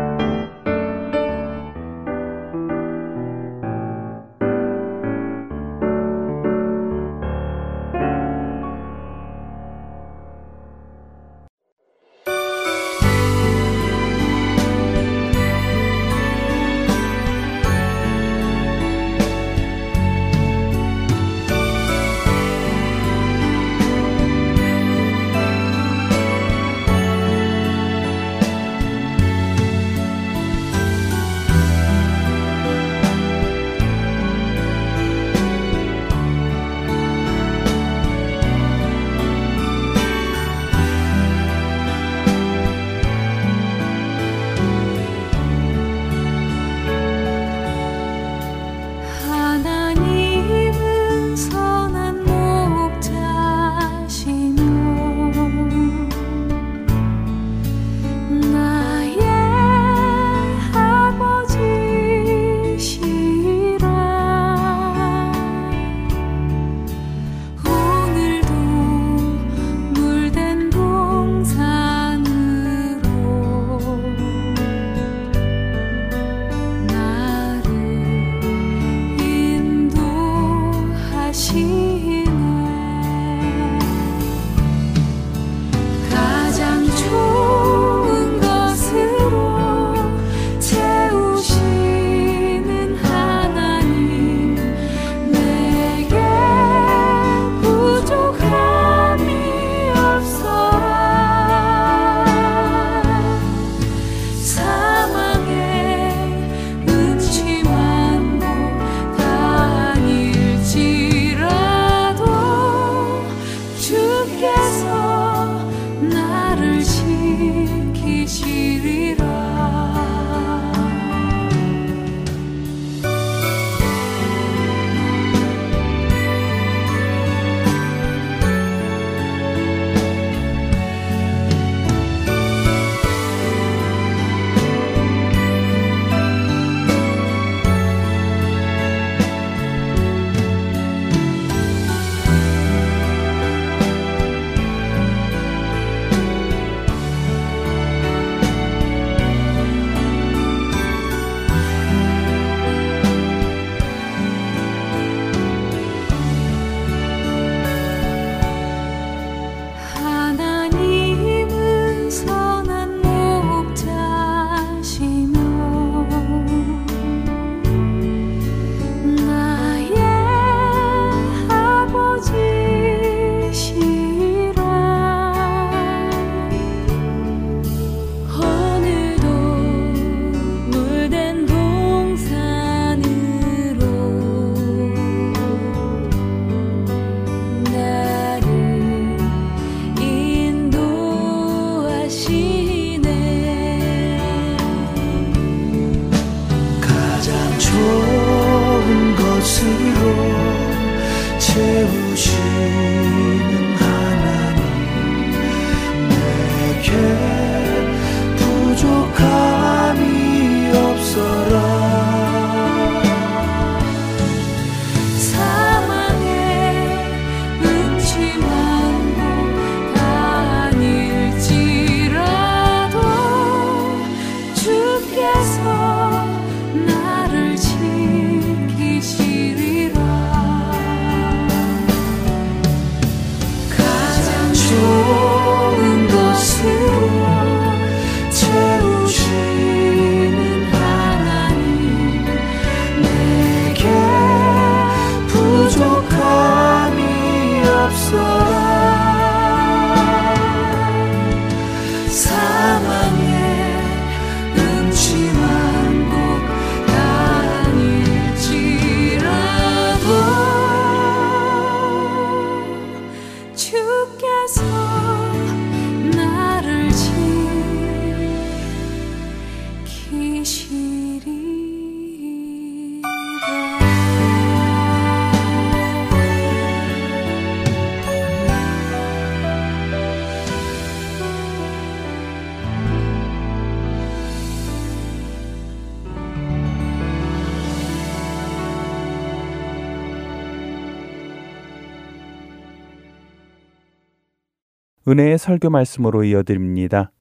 은혜의 설교 말씀으로 이어드립니다.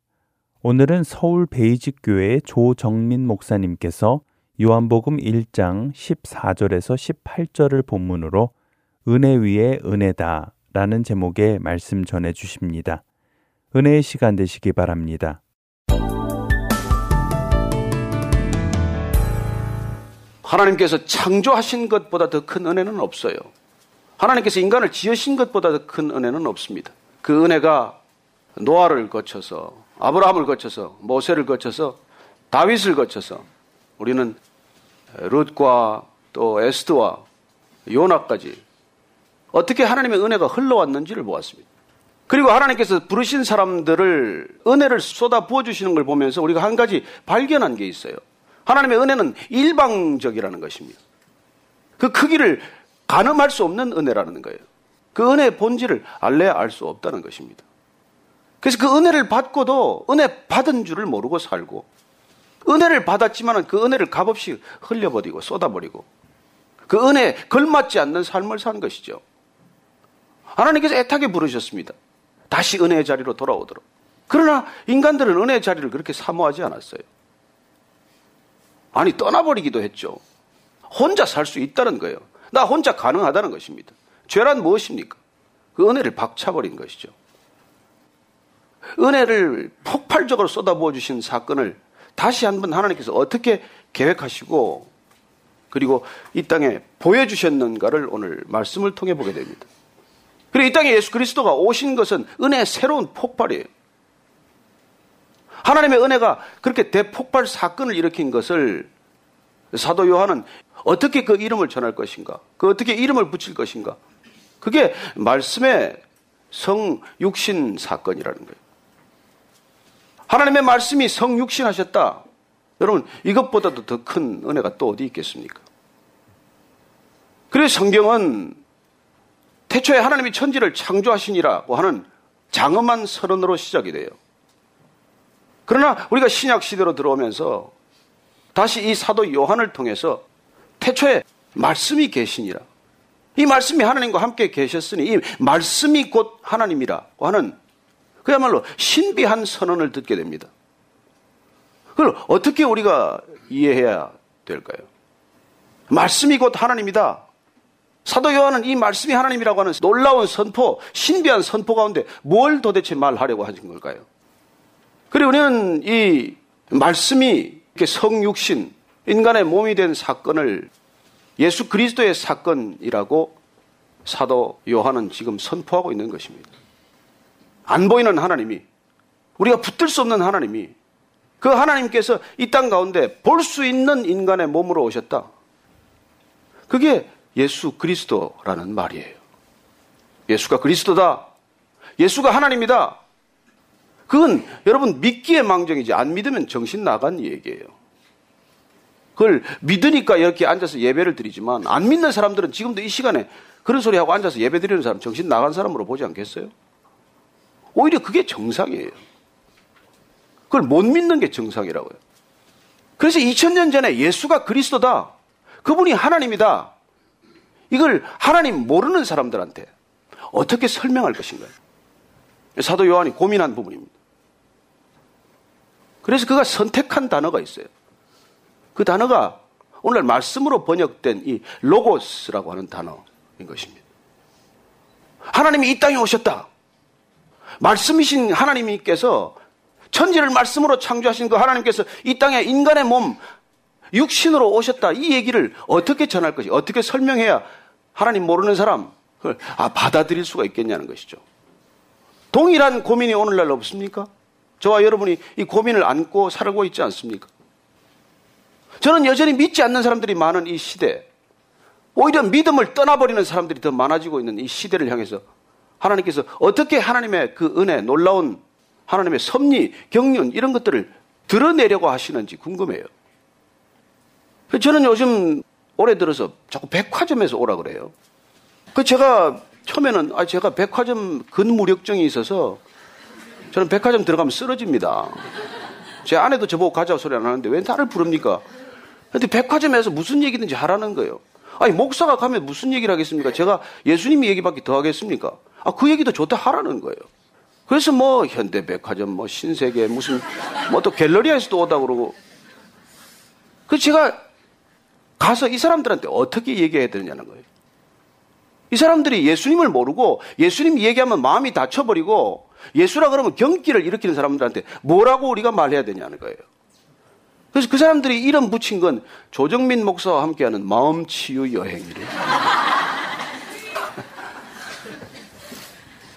오늘은 서울 베이직 교회 조정민 목사님께서 요한복음 1장 14절에서 18절을 본문으로 은혜 위에 은혜다 라는 제목의 말씀 전해 주십니다. 은혜의 시간 되시기 바랍니다. 하나님께서 창조하신 것보다 더 큰 은혜는 없어요. 하나님께서 인간을 지으신 것보다 더 큰 은혜는 없습니다. 그 은혜가 노아를 거쳐서 아브라함을 거쳐서 모세를 거쳐서 다윗을 거쳐서 우리는 룻과 또 에스트와 요나까지 어떻게 하나님의 은혜가 흘러왔는지를 보았습니다. 그리고 하나님께서 부르신 사람들을 은혜를 쏟아 부어 주시는 걸 보면서 우리가 한 가지 발견한 게 있어요. 하나님의 은혜는 일방적이라는 것입니다. 그 크기를 가늠할 수 없는 은혜라는 거예요. 그 은혜의 본질을 알래야 알 수 없다는 것입니다. 그래서 그 은혜를 받고도 은혜 받은 줄을 모르고 살고 은혜를 받았지만 그 은혜를 값없이 흘려버리고 쏟아버리고 그 은혜에 걸맞지 않는 삶을 산 것이죠. 하나님께서 애타게 부르셨습니다. 다시 은혜의 자리로 돌아오도록. 그러나 인간들은 은혜의 자리를 그렇게 사모하지 않았어요. 아니, 떠나버리기도 했죠. 혼자 살 수 있다는 거예요. 나 혼자 가능하다는 것입니다. 죄란 무엇입니까? 그 은혜를 박차버린 것이죠. 은혜를 폭발적으로 쏟아부어 주신 사건을 다시 한번 하나님께서 어떻게 계획하시고 그리고 이 땅에 보여주셨는가를 오늘 말씀을 통해 보게 됩니다. 그리고 이 땅에 예수 그리스도가 오신 것은 은혜의 새로운 폭발이에요. 하나님의 은혜가 그렇게 대폭발 사건을 일으킨 것을 사도 요한은 어떻게 그 이름을 전할 것인가? 그 어떻게 이름을 붙일 것인가? 그게 말씀의 성육신 사건이라는 거예요. 하나님의 말씀이 성육신 하셨다. 여러분, 이것보다도 더 큰 은혜가 또 어디 있겠습니까? 그래서 성경은 태초에 하나님이 천지를 창조하시니라고 하는 장엄한 선언으로 시작이 돼요. 그러나 우리가 신약 시대로 들어오면서 다시 이 사도 요한을 통해서 태초에 말씀이 계시니라. 이 말씀이 하나님과 함께 계셨으니 이 말씀이 곧 하나님이라고 하는 그야말로 신비한 선언을 듣게 됩니다. 그걸 어떻게 우리가 이해해야 될까요? 말씀이 곧 하나님이다. 사도 요한은 이 말씀이 하나님이라고 하는 놀라운 선포, 신비한 선포 가운데 뭘 도대체 말하려고 하신 걸까요? 그리고 우리는 이 말씀이 이렇게 성육신, 인간의 몸이 된 사건을 예수 그리스도의 사건이라고 사도 요한은 지금 선포하고 있는 것입니다. 안 보이는 하나님이 우리가 붙들 수 없는 하나님이 그 하나님께서 이 땅 가운데 볼 수 있는 인간의 몸으로 오셨다. 그게 예수 그리스도라는 말이에요. 예수가 그리스도다. 예수가 하나님이다. 그건 여러분 믿기에 망정이지 안 믿으면 정신 나간 얘기예요. 그걸 믿으니까 이렇게 앉아서 예배를 드리지만 안 믿는 사람들은 지금도 이 시간에 그런 소리 하고 앉아서 예배 드리는 사람 정신 나간 사람으로 보지 않겠어요? 오히려 그게 정상이에요. 그걸 못 믿는 게 정상이라고요. 그래서 2000년 전에 예수가 그리스도다. 그분이 하나님이다. 이걸 하나님 모르는 사람들한테 어떻게 설명할 것인가요? 사도 요한이 고민한 부분입니다. 그래서 그가 선택한 단어가 있어요. 그 단어가 오늘 말씀으로 번역된 이 로고스라고 하는 단어인 것입니다. 하나님이 이 땅에 오셨다. 말씀이신 하나님께서 천지를 말씀으로 창조하신 그 하나님께서 이 땅에 인간의 몸, 육신으로 오셨다. 이 얘기를 어떻게 전할 것이, 어떻게 설명해야 하나님 모르는 사람, 아, 받아들일 수가 있겠냐는 것이죠. 동일한 고민이 오늘날 없습니까? 저와 여러분이 이 고민을 안고 살고 있지 않습니까? 저는 여전히 믿지 않는 사람들이 많은 이 시대, 오히려 믿음을 떠나버리는 사람들이 더 많아지고 있는 이 시대를 향해서 하나님께서 어떻게 하나님의 그 은혜, 놀라운 하나님의 섭리, 경륜 이런 것들을 드러내려고 하시는지 궁금해요. 저는 요즘 올해 들어서 자꾸 백화점에서 오라 그래요. 그 제가 처음에는 아 제가 백화점 근무력증이 있어서 저는 백화점 들어가면 쓰러집니다. 제 아내도 저보고 가자고 소리 안 하는데 왜 나를 부릅니까? 근데 백화점에서 무슨 얘기든지 하라는 거예요. 아니 목사가 가면 무슨 얘기를 하겠습니까? 제가 예수님이 얘기밖에 더 하겠습니까? 아 그 얘기도 좋다 하라는 거예요. 그래서 뭐 현대백화점, 뭐 신세계 무슨 뭐 또 갤러리아에서도 오다 그러고 그래서 제가 가서 이 사람들한테 어떻게 얘기해야 되느냐는 거예요. 이 사람들이 예수님을 모르고 예수님 얘기하면 마음이 다쳐버리고 예수라 그러면 경기를 일으키는 사람들한테 뭐라고 우리가 말해야 되냐는 거예요. 그래서 그 사람들이 이름 붙인 건 조정민 목사와 함께하는 마음 치유 여행이래요.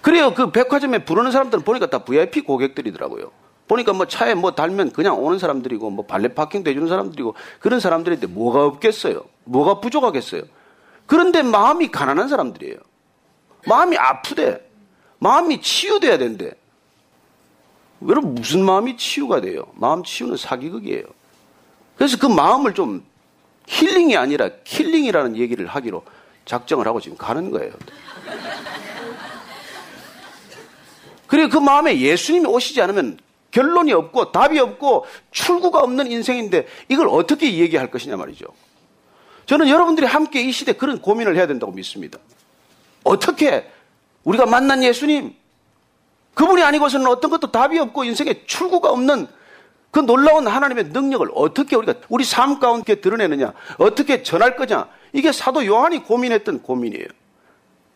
그래요. 그 백화점에 부르는 사람들은 보니까 다 VIP 고객들이더라고요. 보니까 뭐 차에 뭐 달면 그냥 오는 사람들이고 뭐 발레 파킹도 해주는 사람들이고 그런 사람들인데 뭐가 없겠어요? 뭐가 부족하겠어요? 그런데 마음이 가난한 사람들이에요. 마음이 아프대. 마음이 치유돼야 된대. 여러분 무슨 마음이 치유가 돼요? 마음 치유는 사기극이에요. 그래서 그 마음을 좀 healing이 아니라 killing이라는 얘기를 하기로 작정을 하고 지금 가는 거예요. 그리고 그 마음에 예수님이 오시지 않으면 결론이 없고 답이 없고 출구가 없는 인생인데 이걸 어떻게 얘기할 것이냐 말이죠. 저는 여러분들이 함께 이 시대 그런 고민을 해야 된다고 믿습니다. 어떻게 우리가 만난 예수님 그분이 아니고서는 어떤 것도 답이 없고 인생에 출구가 없는 그 놀라운 하나님의 능력을 어떻게 우리가 우리 삶 가운데 드러내느냐 어떻게 전할 거냐 이게 사도 요한이 고민했던 고민이에요.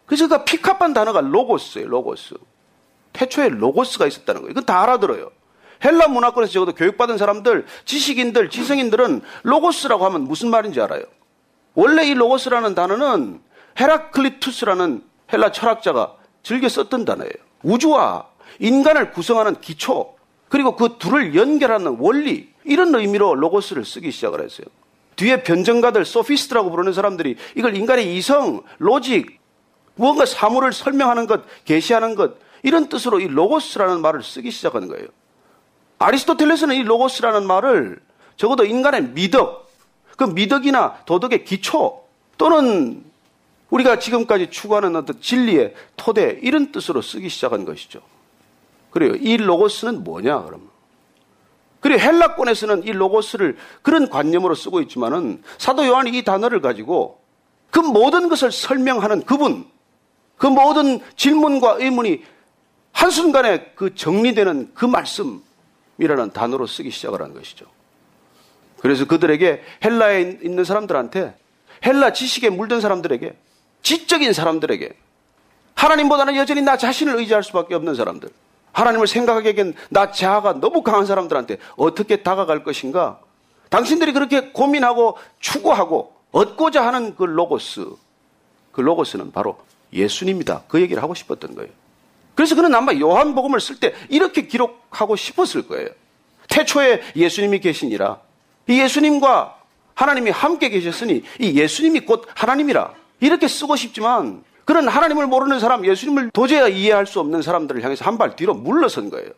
그래서 그 픽합한 단어가 로고스예요. 로고스. 태초에 로고스가 있었다는 거예요. 이건 다 알아들어요. 헬라 문화권에서 적어도 교육받은 사람들, 지식인들, 지성인들은 로고스라고 하면 무슨 말인지 알아요. 원래 이 로고스라는 단어는 헤라클리투스라는 헬라 철학자가 즐겨 썼던 단어예요. 우주와 인간을 구성하는 기초, 그리고 그 둘을 연결하는 원리, 이런 의미로 로고스를 쓰기 시작을 했어요. 뒤에 변증가들, 소피스트라고 부르는 사람들이 이걸 인간의 이성, logic, 무언가 사물을 설명하는 것, 계시하는 것, 이런 뜻으로 이 로고스라는 말을 쓰기 시작하는 거예요. 아리스토텔레스는 이 로고스라는 말을 적어도 인간의 미덕, 그 미덕이나 도덕의 기초 또는 우리가 지금까지 추구하는 어떤 진리의 토대 이런 뜻으로 쓰기 시작한 것이죠. 그래요. 이 로고스는 뭐냐 그러면. 그리고 헬라권에서는 이 로고스를 그런 관념으로 쓰고 있지만은 사도 요한이 이 단어를 가지고 그 모든 것을 설명하는 그분, 그 모든 질문과 의문이 한순간에 그 정리되는 그 말씀이라는 단어로 쓰기 시작을 한 것이죠. 그래서 그들에게 헬라에 있는 사람들한테 헬라 지식에 물든 사람들에게 지적인 사람들에게 하나님보다는 여전히 나 자신을 의지할 수밖에 없는 사람들 하나님을 생각하기엔 나 자아가 너무 강한 사람들한테 어떻게 다가갈 것인가? 당신들이 그렇게 고민하고 추구하고 얻고자 하는 그 로고스 그 로고스는 바로 예수님이다. 그 얘기를 하고 싶었던 거예요. 그래서 그는 아마 요한복음을 쓸 때 이렇게 기록하고 싶었을 거예요. 태초에 예수님이 계시니라. 이 예수님과 하나님이 함께 계셨으니 이 예수님이 곧 하나님이라. 이렇게 쓰고 싶지만 그런 하나님을 모르는 사람, 예수님을 도저히 이해할 수 없는 사람들을 향해서 한 발 뒤로 물러선 거예요.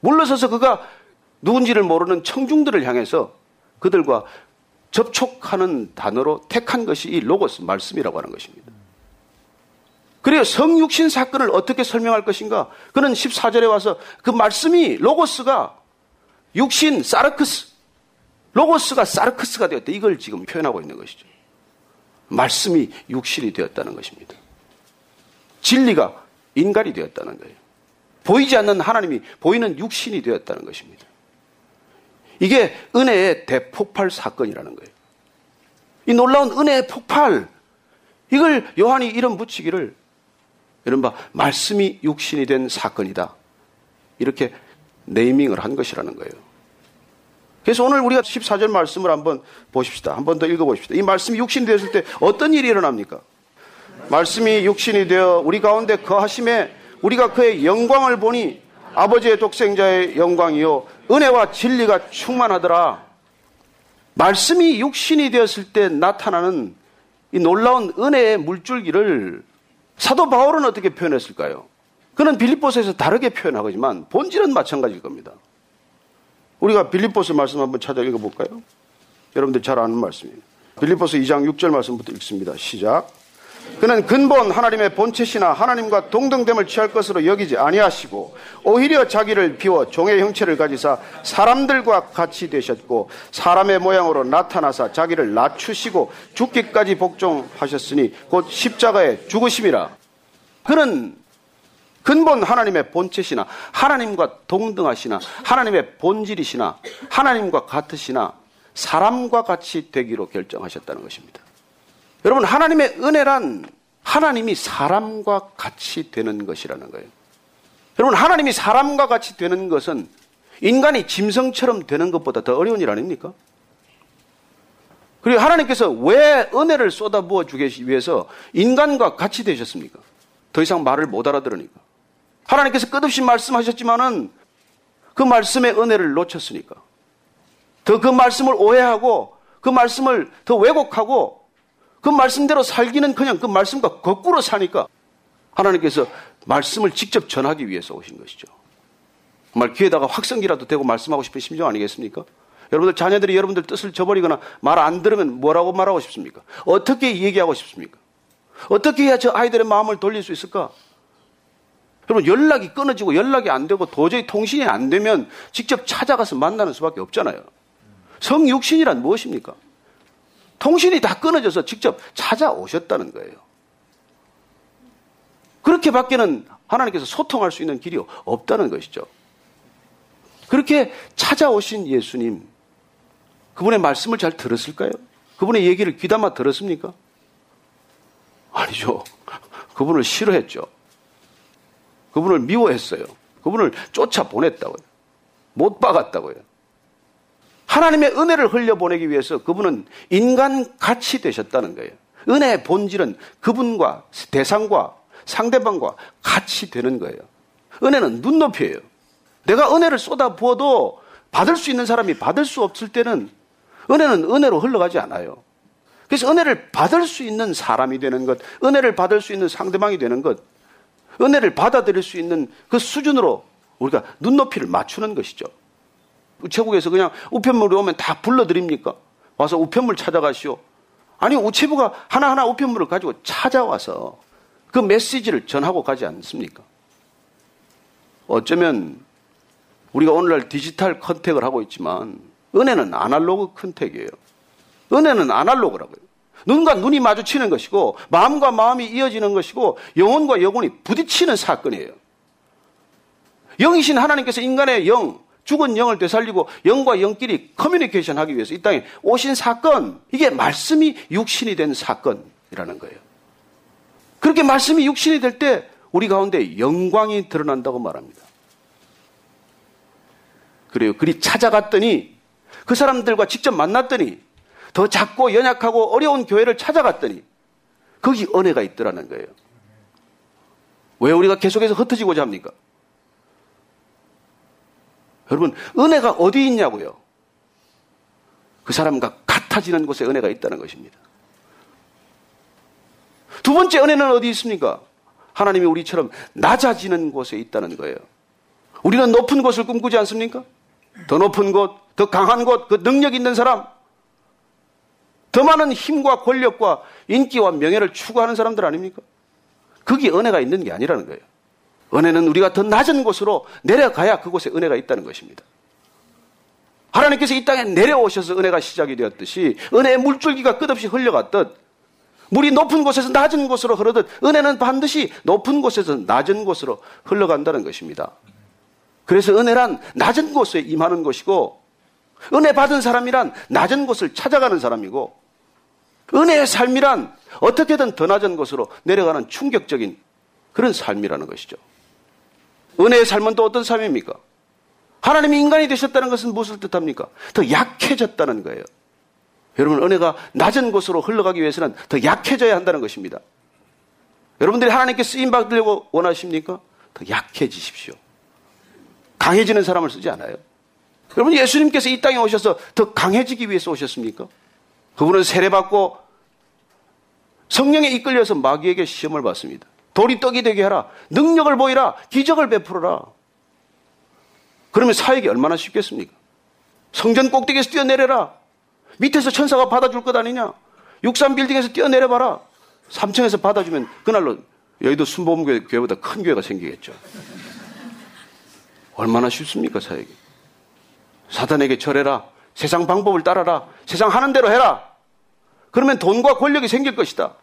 물러서서 그가 누군지를 모르는 청중들을 향해서 그들과 접촉하는 단어로 택한 것이 이 로고스 말씀이라고 하는 것입니다. 그래요. 성육신 사건을 어떻게 설명할 것인가? 그는 14절에 와서 그 말씀이 로고스가 육신 사르크스 로고스가 사르크스가 되었다. 이걸 지금 표현하고 있는 것이죠. 말씀이 육신이 되었다는 것입니다. 진리가 인간이 되었다는 거예요. 보이지 않는 하나님이 보이는 육신이 되었다는 것입니다. 이게 은혜의 대폭발 사건이라는 거예요. 이 놀라운 은혜의 폭발, 이걸 요한이 이름 붙이기를 이른바 말씀이 육신이 된 사건이다. 이렇게 네이밍을 한 것이라는 거예요. 그래서 오늘 우리가 14절 말씀을 한번 보십시다. 한번 더 읽어보십시다. 이 말씀이 육신이 되었을 때 어떤 일이 일어납니까? 말씀이 육신이 되어 우리 가운데 거하심에 우리가 그의 영광을 보니 아버지의 독생자의 영광이요. 은혜와 진리가 충만하더라. 말씀이 육신이 되었을 때 나타나는 이 놀라운 은혜의 물줄기를 사도 바울은 어떻게 표현했을까요? 그는 빌립보서에서 다르게 표현하지만 본질은 마찬가지일 겁니다. 우리가 빌립보서 말씀 한번 찾아 읽어볼까요? 여러분들 잘 아는 말씀이에요. 빌립보서 2장 6절 말씀부터 읽습니다. 시작. 그는 근본 하나님의 본체시나 하나님과 동등됨을 취할 것으로 여기지 아니하시고 오히려 자기를 비워 종의 형체를 가지사 사람들과 같이 되셨고 사람의 모양으로 나타나사 자기를 낮추시고 죽기까지 복종하셨으니 곧 십자가에 죽으심이라. 그는 근본 하나님의 본체시나 하나님과 동등하시나 하나님의 본질이시나 하나님과 같으시나 사람과 같이 되기로 결정하셨다는 것입니다. 여러분 하나님의 은혜란 하나님이 사람과 같이 되는 것이라는 거예요. 여러분 하나님이 사람과 같이 되는 것은 인간이 짐승처럼 되는 것보다 더 어려운 일 아닙니까? 그리고 하나님께서 왜 은혜를 쏟아부어 주기 위해서 인간과 같이 되셨습니까? 더 이상 말을 못 알아들으니까. 하나님께서 끝없이 말씀하셨지만은 그 말씀의 은혜를 놓쳤으니까. 더 그 말씀을 오해하고 그 말씀을 더 왜곡하고 그 말씀대로 살기는 그냥 그 말씀과 거꾸로 사니까 하나님께서 말씀을 직접 전하기 위해서 오신 것이죠. 정말 귀에다가 확성기라도 대고 말씀하고 싶은 심정 아니겠습니까? 여러분들 자녀들이 여러분들 뜻을 저버리거나 말 안 들으면 뭐라고 말하고 싶습니까? 어떻게 얘기하고 싶습니까? 어떻게 해야 저 아이들의 마음을 돌릴 수 있을까? 여러분 연락이 끊어지고 연락이 안 되고 도저히 통신이 안 되면 직접 찾아가서 만나는 수밖에 없잖아요. 성육신이란 무엇입니까? 통신이 다 끊어져서 직접 찾아오셨다는 거예요. 그렇게 밖에는 하나님께서 소통할 수 있는 길이 없다는 것이죠. 그렇게 찾아오신 예수님, 그분의 말씀을 잘 들었을까요? 그분의 얘기를 귀담아 들었습니까? 아니죠. 그분을 싫어했죠. 그분을 미워했어요. 그분을 쫓아보냈다고요. 못 박았다고요. 하나님의 은혜를 흘려보내기 위해서 그분은 인간 같이 되셨다는 거예요. 은혜의 본질은 그분과 대상과 상대방과 같이 되는 거예요. 은혜는 눈높이에요. 내가 은혜를 쏟아 부어도 받을 수 있는 사람이 받을 수 없을 때는 은혜는 은혜로 흘러가지 않아요. 그래서 은혜를 받을 수 있는 사람이 되는 것, 은혜를 받을 수 있는 상대방이 되는 것, 은혜를 받아들일 수 있는 그 수준으로 우리가 눈높이를 맞추는 것이죠. 우체국에서 그냥 우편물이 오면 다 불러드립니까? 와서 우편물 찾아가시오. 아니, 우체부가 하나하나 우편물을 가지고 찾아와서 그 메시지를 전하고 가지 않습니까? 어쩌면 우리가 오늘날 디지털 contact을 하고 있지만 은혜는 아날로그 contact이에요. 은혜는 아날로그라고요. 눈과 눈이 마주치는 것이고 마음과 마음이 이어지는 것이고 영혼과 영혼이 부딪히는 사건이에요. 영이신 하나님께서 인간의 영, 죽은 영을 되살리고 영과 영끼리 커뮤니케이션 하기 위해서 이 땅에 오신 사건, 이게 말씀이 육신이 된 사건이라는 거예요. 그렇게 말씀이 육신이 될 때 우리 가운데 영광이 드러난다고 말합니다. 그래요. 그리 찾아갔더니 그 사람들과 직접 만났더니 더 작고 연약하고 어려운 교회를 찾아갔더니 거기 은혜가 있더라는 거예요. 왜 우리가 계속해서 흩어지고자 합니까? 여러분, 은혜가 어디 있냐고요? 그 사람과 같아지는 곳에 은혜가 있다는 것입니다. 두 번째 은혜는 어디 있습니까? 하나님이 우리처럼 낮아지는 곳에 있다는 거예요. 우리는 높은 곳을 꿈꾸지 않습니까? 더 높은 곳, 더 강한 곳, 그 능력 있는 사람, 더 많은 힘과 권력과 인기와 명예를 추구하는 사람들 아닙니까? 거기 은혜가 있는 게 아니라는 거예요. 은혜는 우리가 더 낮은 곳으로 내려가야 그곳에 은혜가 있다는 것입니다. 하나님께서 이 땅에 내려오셔서 은혜가 시작이 되었듯이 은혜의 물줄기가 끝없이 흘려갔듯 물이 높은 곳에서 낮은 곳으로 흐르듯 은혜는 반드시 높은 곳에서 낮은 곳으로 흘러간다는 것입니다. 그래서 은혜란 낮은 곳에 임하는 것이고 은혜 받은 사람이란 낮은 곳을 찾아가는 사람이고 은혜의 삶이란 어떻게든 더 낮은 곳으로 내려가는 충격적인 그런 삶이라는 것이죠. 은혜의 삶은 또 어떤 삶입니까? 하나님이 인간이 되셨다는 것은 무엇을 뜻합니까? 더 약해졌다는 거예요. 여러분, 은혜가 낮은 곳으로 흘러가기 위해서는 더 약해져야 한다는 것입니다. 여러분들이 하나님께 쓰임 받으려고 원하십니까? 더 약해지십시오. 강해지는 사람을 쓰지 않아요. 여러분, 예수님께서 이 땅에 오셔서 더 강해지기 위해서 오셨습니까? 그분은 세례받고 성령에 이끌려서 마귀에게 시험을 받습니다. 돌이 떡이 되게 하라. 능력을 보이라. 기적을 베풀어라. 그러면 사역이 얼마나 쉽겠습니까? 성전 꼭대기에서 뛰어내려라. 밑에서 천사가 받아줄 것 아니냐? 63빌딩에서 뛰어내려봐라. 3층에서 받아주면 그날로 여의도 순복음교회보다 큰 교회가 생기겠죠. 얼마나 쉽습니까, 사역이? 사단에게 절해라. 세상 방법을 따라라. 세상 하는 대로 해라. 그러면 돈과 권력이 생길 것이다.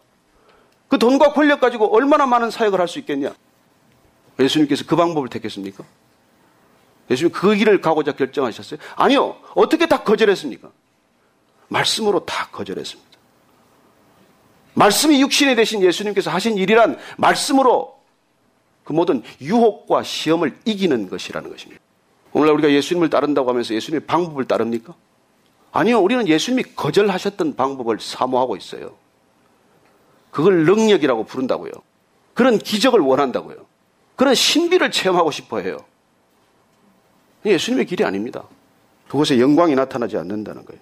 그 돈과 권력 가지고 얼마나 많은 사역을 할 수 있겠냐? 예수님께서 그 방법을 택했습니까? 예수님 그 길을 가고자 결정하셨어요? 아니요. 어떻게 다 거절했습니까? 말씀으로 다 거절했습니다. 말씀이 육신이 되신 예수님께서 하신 일이란 말씀으로 그 모든 유혹과 시험을 이기는 것이라는 것입니다. 오늘날 우리가 예수님을 따른다고 하면서 예수님의 방법을 따릅니까? 아니요, 우리는 예수님이 거절하셨던 방법을 사모하고 있어요. 그걸 능력이라고 부른다고요. 그런 기적을 원한다고요. 그런 신비를 체험하고 싶어 해요. 예수님의 길이 아닙니다. 그곳에 영광이 나타나지 않는다는 거예요.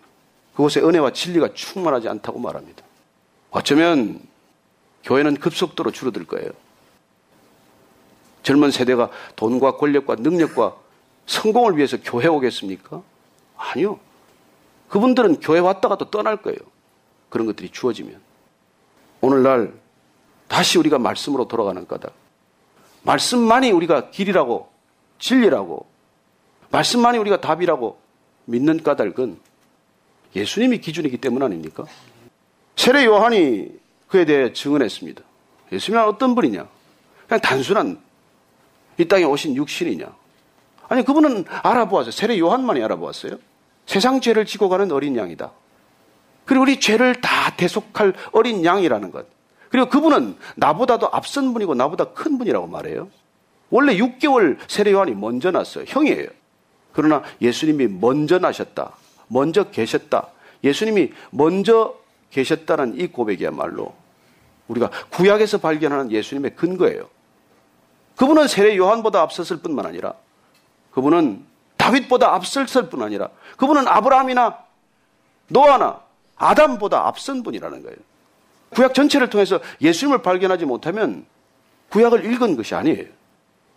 그곳에 은혜와 진리가 충만하지 않다고 말합니다. 어쩌면 교회는 급속도로 줄어들 거예요. 젊은 세대가 돈과 권력과 능력과 성공을 위해서 교회 오겠습니까? 아니요. 그분들은 교회 왔다가 또 떠날 거예요. 그런 것들이 주어지면. 오늘날 다시 우리가 말씀으로 돌아가는 까닭. 말씀만이 우리가 길이라고, 진리라고, 말씀만이 우리가 답이라고 믿는 까닭은 예수님이 기준이기 때문 아닙니까? 세례 요한이 그에 대해 증언했습니다. 예수님은 어떤 분이냐? 그냥 단순한 이 땅에 오신 육신이냐? 아니, 그분은 알아보았어요. 세례 요한만이 알아보았어요. 세상 죄를 지고 가는 어린 양이다. 그리고 우리 죄를 다 대속할 어린 양이라는 것. 그리고 그분은 나보다도 앞선 분이고 나보다 큰 분이라고 말해요. 원래 6개월 세례 요한이 먼저 났어요. 형이에요. 그러나 예수님이 먼저 나셨다. 먼저 계셨다. 예수님이 먼저 계셨다는 이 고백이야말로 우리가 구약에서 발견하는 예수님의 근거예요. 그분은 세례 요한보다 앞섰을 뿐만 아니라 그분은 다윗보다 앞섰을 뿐 아니라 그분은 아브라함이나 노아나 아담보다 앞선 분이라는 거예요. 구약 전체를 통해서 예수님을 발견하지 못하면 구약을 읽은 것이 아니에요.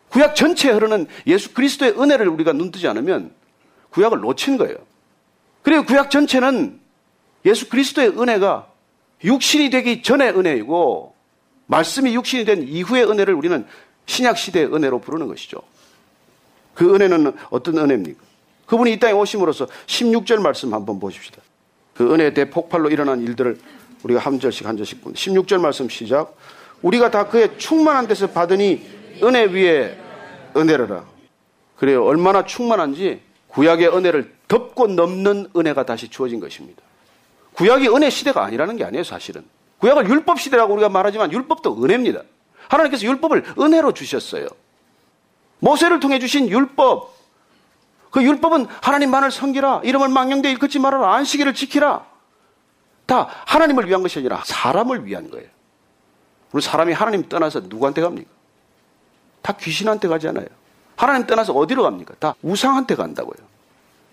구약 전체에 흐르는 예수 그리스도의 은혜를 우리가 눈뜨지 않으면 구약을 놓친 거예요. 그리고 구약 전체는 예수 그리스도의 은혜가 육신이 되기 전의 은혜이고 말씀이 육신이 된 이후의 은혜를 우리는 신약 시대의 은혜로 부르는 것이죠. 그 은혜는 어떤 은혜입니까? 그분이 이 땅에 오심으로써 16절 말씀 한번 보십시다. 그 은혜의 대폭발로 일어난 일들을 우리가 한 절씩 한 절씩 본 16절 말씀 시작. 우리가 다 그의 충만한 데서 받으니 은혜 위에 은혜를 그래요. 얼마나 충만한지 구약의 은혜를 덮고 넘는 은혜가 다시 주어진 것입니다. 구약이 은혜 시대가 아니라는 게 아니에요, 사실은. 구약을 율법 시대라고 우리가 말하지만 율법도 은혜입니다. 하나님께서 율법을 은혜로 주셨어요. 모세를 통해 주신 율법. 그 율법은 하나님만을 섬기라. 이름을 망령되 일컫지 말아라. 안식일을 지키라. 다 하나님을 위한 것이 아니라 사람을 위한 거예요. 우리 사람이 하나님 떠나서 누구한테 갑니까? 다 귀신한테 가지 않아요. 하나님 떠나서 어디로 갑니까? 다 우상한테 간다고요.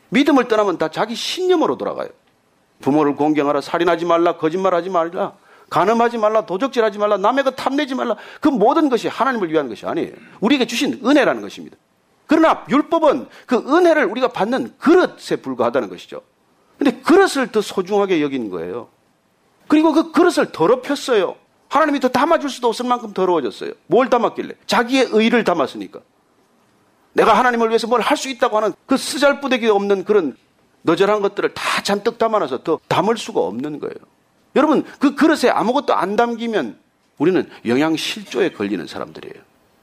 믿음을 떠나면 다 자기 신념으로 돌아가요. 부모를 공경하라, 살인하지 말라, 거짓말하지 말라, 간음하지 말라, 도적질하지 말라, 남의 것 탐내지 말라. 그 모든 것이 하나님을 위한 것이 아니에요. 우리에게 주신 은혜라는 것입니다. 그러나 율법은 그 은혜를 우리가 받는 그릇에 불과하다는 것이죠. 근데 그릇을 더 소중하게 여긴 거예요. 그리고 그 그릇을 더럽혔어요. 하나님이 더 담아줄 수도 없을 만큼 더러워졌어요. 뭘 담았길래? 자기의 의를 담았으니까. 내가 하나님을 위해서 뭘 할 수 있다고 하는 그 쓰잘부대기 없는 그런 너절한 것들을 다 잔뜩 담아놔서 더 담을 수가 없는 거예요. 여러분, 그 그릇에 아무것도 안 담기면 우리는 영양실조에 걸리는 사람들이에요.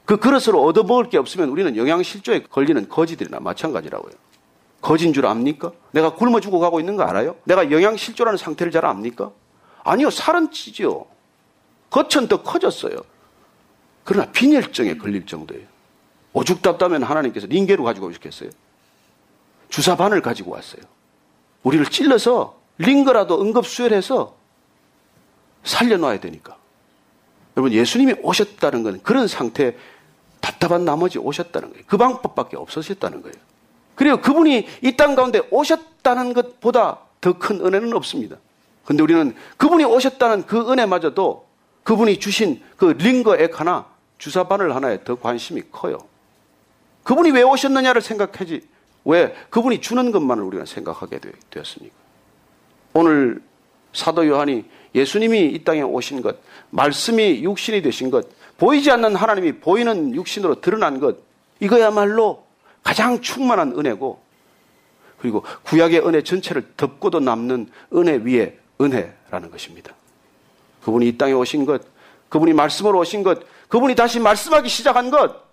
그 그릇으로 얻어먹을 게 없으면 우리는 영양실조에 걸리는 거지들이나 마찬가지라고요. 거진 줄 압니까? 내가 굶어 죽어 가고 있는 거 알아요? 내가 영양실조라는 상태를 잘 압니까? 아니요, 살은 찌죠. 겉은 더 커졌어요. 그러나 빈혈증에 걸릴 정도예요. 오죽 답답하면 하나님께서 링게로 가지고 오셨겠어요? 주사반을 가지고 왔어요. 우리를 찔러서 링거라도 응급수혈해서 살려놔야 되니까. 여러분, 예수님이 오셨다는 건 그런 상태 답답한 나머지 오셨다는 거예요. 그 방법밖에 없으셨다는 거예요. 그리고 그분이 이 땅 가운데 오셨다는 것보다 더 큰 은혜는 없습니다. 근데 우리는 그분이 오셨다는 그 은혜마저도 그분이 주신 그 링거 액 하나, 주사바늘 하나에 더 관심이 커요. 그분이 왜 오셨느냐를 생각하지. 왜? 그분이 주는 것만을 우리가 생각하게 되었습니까? 오늘 사도 요한이 예수님이 이 땅에 오신 것, 말씀이 육신이 되신 것, 보이지 않는 하나님이 보이는 육신으로 드러난 것, 이거야말로 가장 충만한 은혜고, 그리고 구약의 은혜 전체를 덮고도 남는 은혜 위에 은혜라는 것입니다. 그분이 이 땅에 오신 것, 그분이 말씀으로 오신 것, 그분이 다시 말씀하기 시작한 것,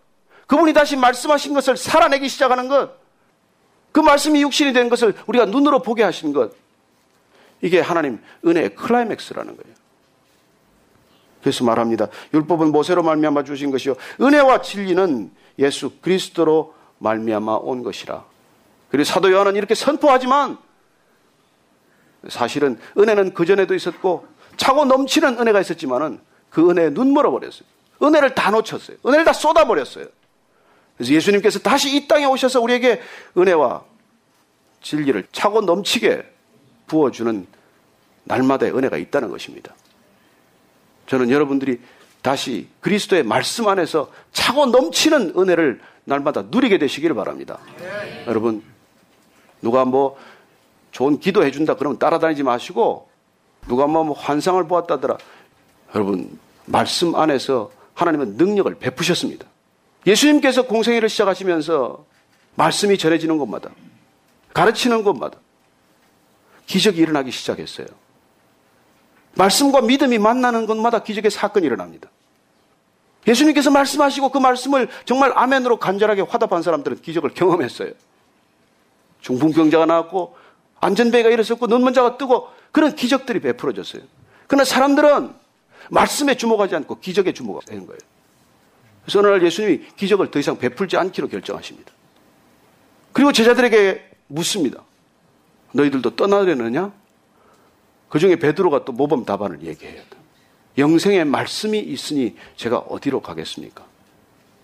그분이 다시 말씀하신 것을 살아내기 시작하는 것, 그 말씀이 육신이 된 것을 우리가 눈으로 보게 하신 것, 이게 하나님 은혜의 클라이맥스라는 거예요. 그래서 말합니다. 율법은 모세로 말미암아 주신 것이요 은혜와 진리는 예수 그리스도로 말미암아 온 것이라. 그리고 사도 요한은 이렇게 선포하지만 사실은 은혜는 그 전에도 있었고 차고 넘치는 은혜가 있었지만은 그 은혜에 눈멀어 버렸어요. 은혜를 다 놓쳤어요. 은혜를 다 쏟아 버렸어요. 그래서 예수님께서 다시 이 땅에 오셔서 우리에게 은혜와 진리를 차고 넘치게 부어주는 날마다의 은혜가 있다는 것입니다. 저는 여러분들이 다시 그리스도의 말씀 안에서 차고 넘치는 은혜를 날마다 누리게 되시기를 바랍니다. 네. 여러분, 누가 뭐 좋은 기도 해 준다 그러면 따라다니지 마시고 누가 뭐 환상을 보았다더라. 여러분, 말씀 안에서 하나님은 능력을 베푸셨습니다. 예수님께서 공생애를 시작하시면서 말씀이 전해지는 곳마다 가르치는 곳마다 기적이 일어나기 시작했어요. 말씀과 믿음이 만나는 곳마다 기적의 사건이 일어납니다. 예수님께서 말씀하시고 그 말씀을 정말 아멘으로 간절하게 화답한 사람들은 기적을 경험했어요. 중풍병자가 나왔고 안전배가 일어섰고 눈먼자가 뜨고 그런 기적들이 베풀어졌어요. 그러나 사람들은 말씀에 주목하지 않고 기적에 주목하는 거예요. 그래서 어느 날 예수님이 기적을 더 이상 베풀지 않기로 결정하십니다. 그리고 제자들에게 묻습니다. 너희들도 떠나려느냐? 그 중에 베드로가 또 모범 답안을 얘기해요. 영생의 말씀이 있으니 제가 어디로 가겠습니까?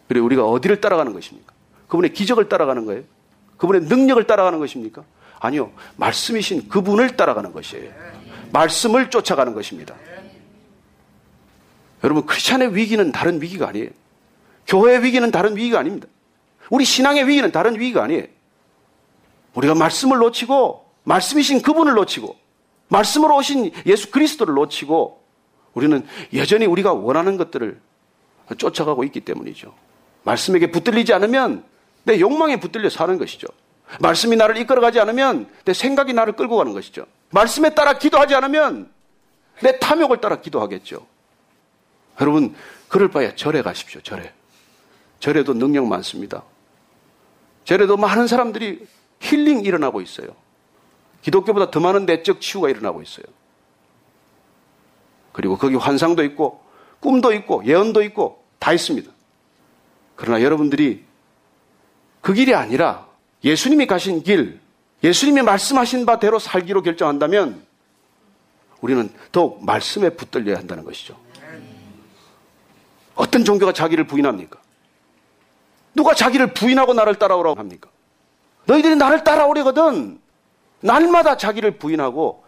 그리고 우리가 어디를 따라가는 것입니까? 그분의 기적을 따라가는 거예요? 그분의 능력을 따라가는 것입니까? 아니요. 말씀이신 그분을 따라가는 것이에요. 말씀을 쫓아가는 것입니다. 여러분, 크리스찬의 위기는 다른 위기가 아니에요. 교회의 위기는 다른 위기가 아닙니다. 우리 신앙의 위기는 다른 위기가 아니에요. 우리가 말씀을 놓치고, 말씀이신 그분을 놓치고, 말씀으로 오신 예수 그리스도를 놓치고, 우리는 여전히 우리가 원하는 것들을 쫓아가고 있기 때문이죠. 말씀에게 붙들리지 않으면 내 욕망에 붙들려 사는 것이죠. 말씀이 나를 이끌어가지 않으면 내 생각이 나를 끌고 가는 것이죠. 말씀에 따라 기도하지 않으면 내 탐욕을 따라 기도하겠죠. 여러분, 그럴 바에 절에 가십시오, 절에. 절에도 능력 많습니다. 절에도 많은 사람들이 힐링 일어나고 있어요. 기독교보다 더 많은 내적 치유가 일어나고 있어요. 그리고 거기 환상도 있고, 꿈도 있고, 예언도 있고, 다 있습니다. 그러나 여러분들이 그 길이 아니라 예수님이 가신 길, 예수님이 말씀하신 바대로 살기로 결정한다면 우리는 더욱 말씀에 붙들려야 한다는 것이죠. 어떤 종교가 자기를 부인합니까? 누가 자기를 부인하고 나를 따라오라고 합니까? 너희들이 나를 따라오려거든 날마다 자기를 부인하고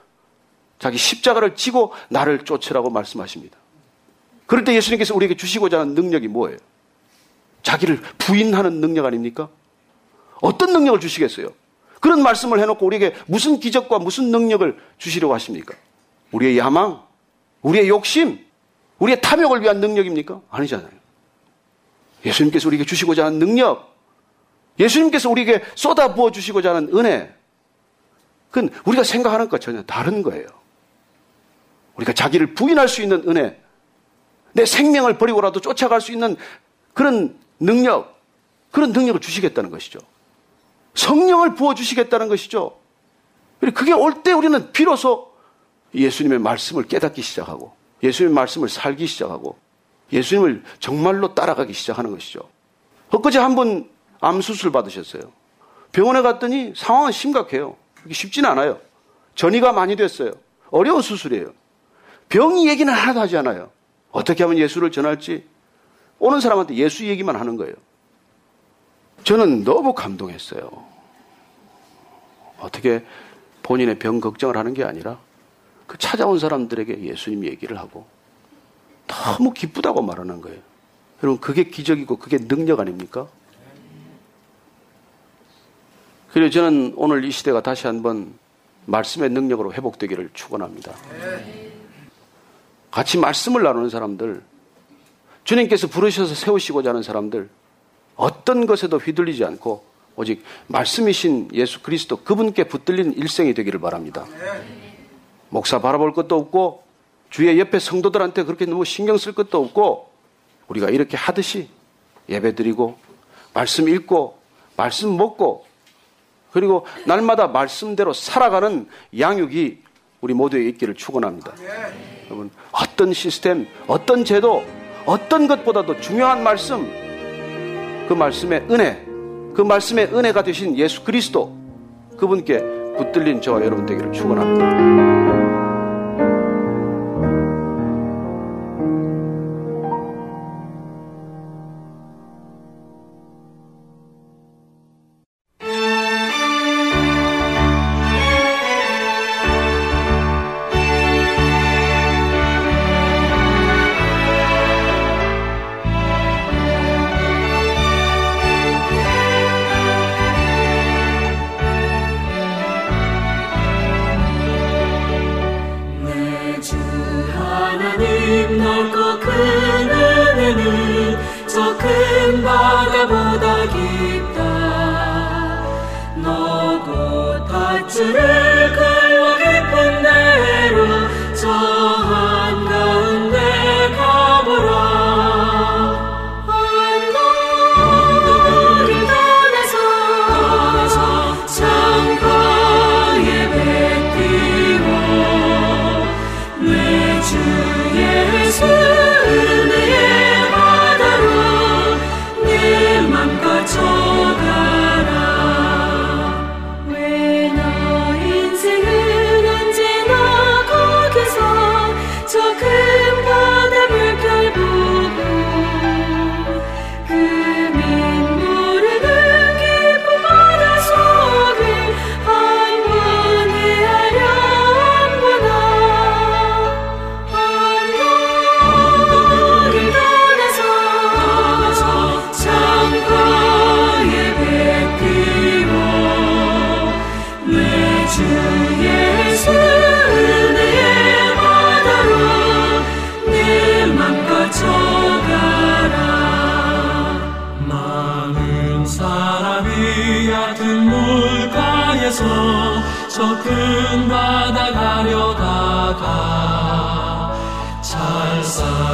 자기 십자가를 지고 나를 쫓으라고 말씀하십니다. 그럴 때 예수님께서 우리에게 주시고자 하는 능력이 뭐예요? 자기를 부인하는 능력 아닙니까? 어떤 능력을 주시겠어요? 그런 말씀을 해놓고 우리에게 무슨 기적과 무슨 능력을 주시려고 하십니까? 우리의 야망, 우리의 욕심, 우리의 탐욕을 위한 능력입니까? 아니잖아요. 예수님께서 우리에게 주시고자 하는 능력, 예수님께서 우리에게 쏟아 부어 주시고자 하는 은혜, 그건 우리가 생각하는 것 전혀 다른 거예요. 우리가 자기를 부인할 수 있는 은혜, 내 생명을 버리고라도 쫓아갈 수 있는 그런 능력, 그런 능력을 주시겠다는 것이죠. 성령을 부어주시겠다는 것이죠. 그게 올 때 우리는 비로소 예수님의 말씀을 깨닫기 시작하고 예수님의 말씀을 살기 시작하고 예수님을 정말로 따라가기 시작하는 것이죠. 엊그제 한 분 암수술 받으셨어요. 병원에 갔더니 상황은 심각해요. 쉽지는 않아요. 전이가 많이 됐어요. 어려운 수술이에요. 병 얘기는 하나도 하지 않아요. 어떻게 하면 예수를 전할지 오는 사람한테 예수 얘기만 하는 거예요. 저는 너무 감동했어요. 어떻게 본인의 병 걱정을 하는 게 아니라 그 찾아온 사람들에게 예수님 얘기를 하고 너무 기쁘다고 말하는 거예요. 여러분, 그게 기적이고 그게 능력 아닙니까? 그리고 저는 오늘 이 시대가 다시 한번 말씀의 능력으로 회복되기를 축원합니다. 같이 말씀을 나누는 사람들, 주님께서 부르셔서 세우시고자 하는 사람들, 어떤 것에도 휘둘리지 않고 오직 말씀이신 예수 그리스도 그분께 붙들린 일생이 되기를 바랍니다. 목사 바라볼 것도 없고 주의 옆에 성도들한테 그렇게 너무 신경 쓸 것도 없고 우리가 이렇게 하듯이 예배 드리고 말씀 읽고 말씀 먹고 그리고 날마다 말씀대로 살아가는 양육이 우리 모두에 있기를 축원합니다. 여러분 어떤 시스템, 어떤 제도, 어떤 것보다도 중요한 말씀, 그 말씀의 은혜, 그 말씀의 은혜가 되신 예수 그리스도 그분께 붙들린 저와 여러분 되기를 축원합니다. 저 큰 바다 가려다가 잘 살.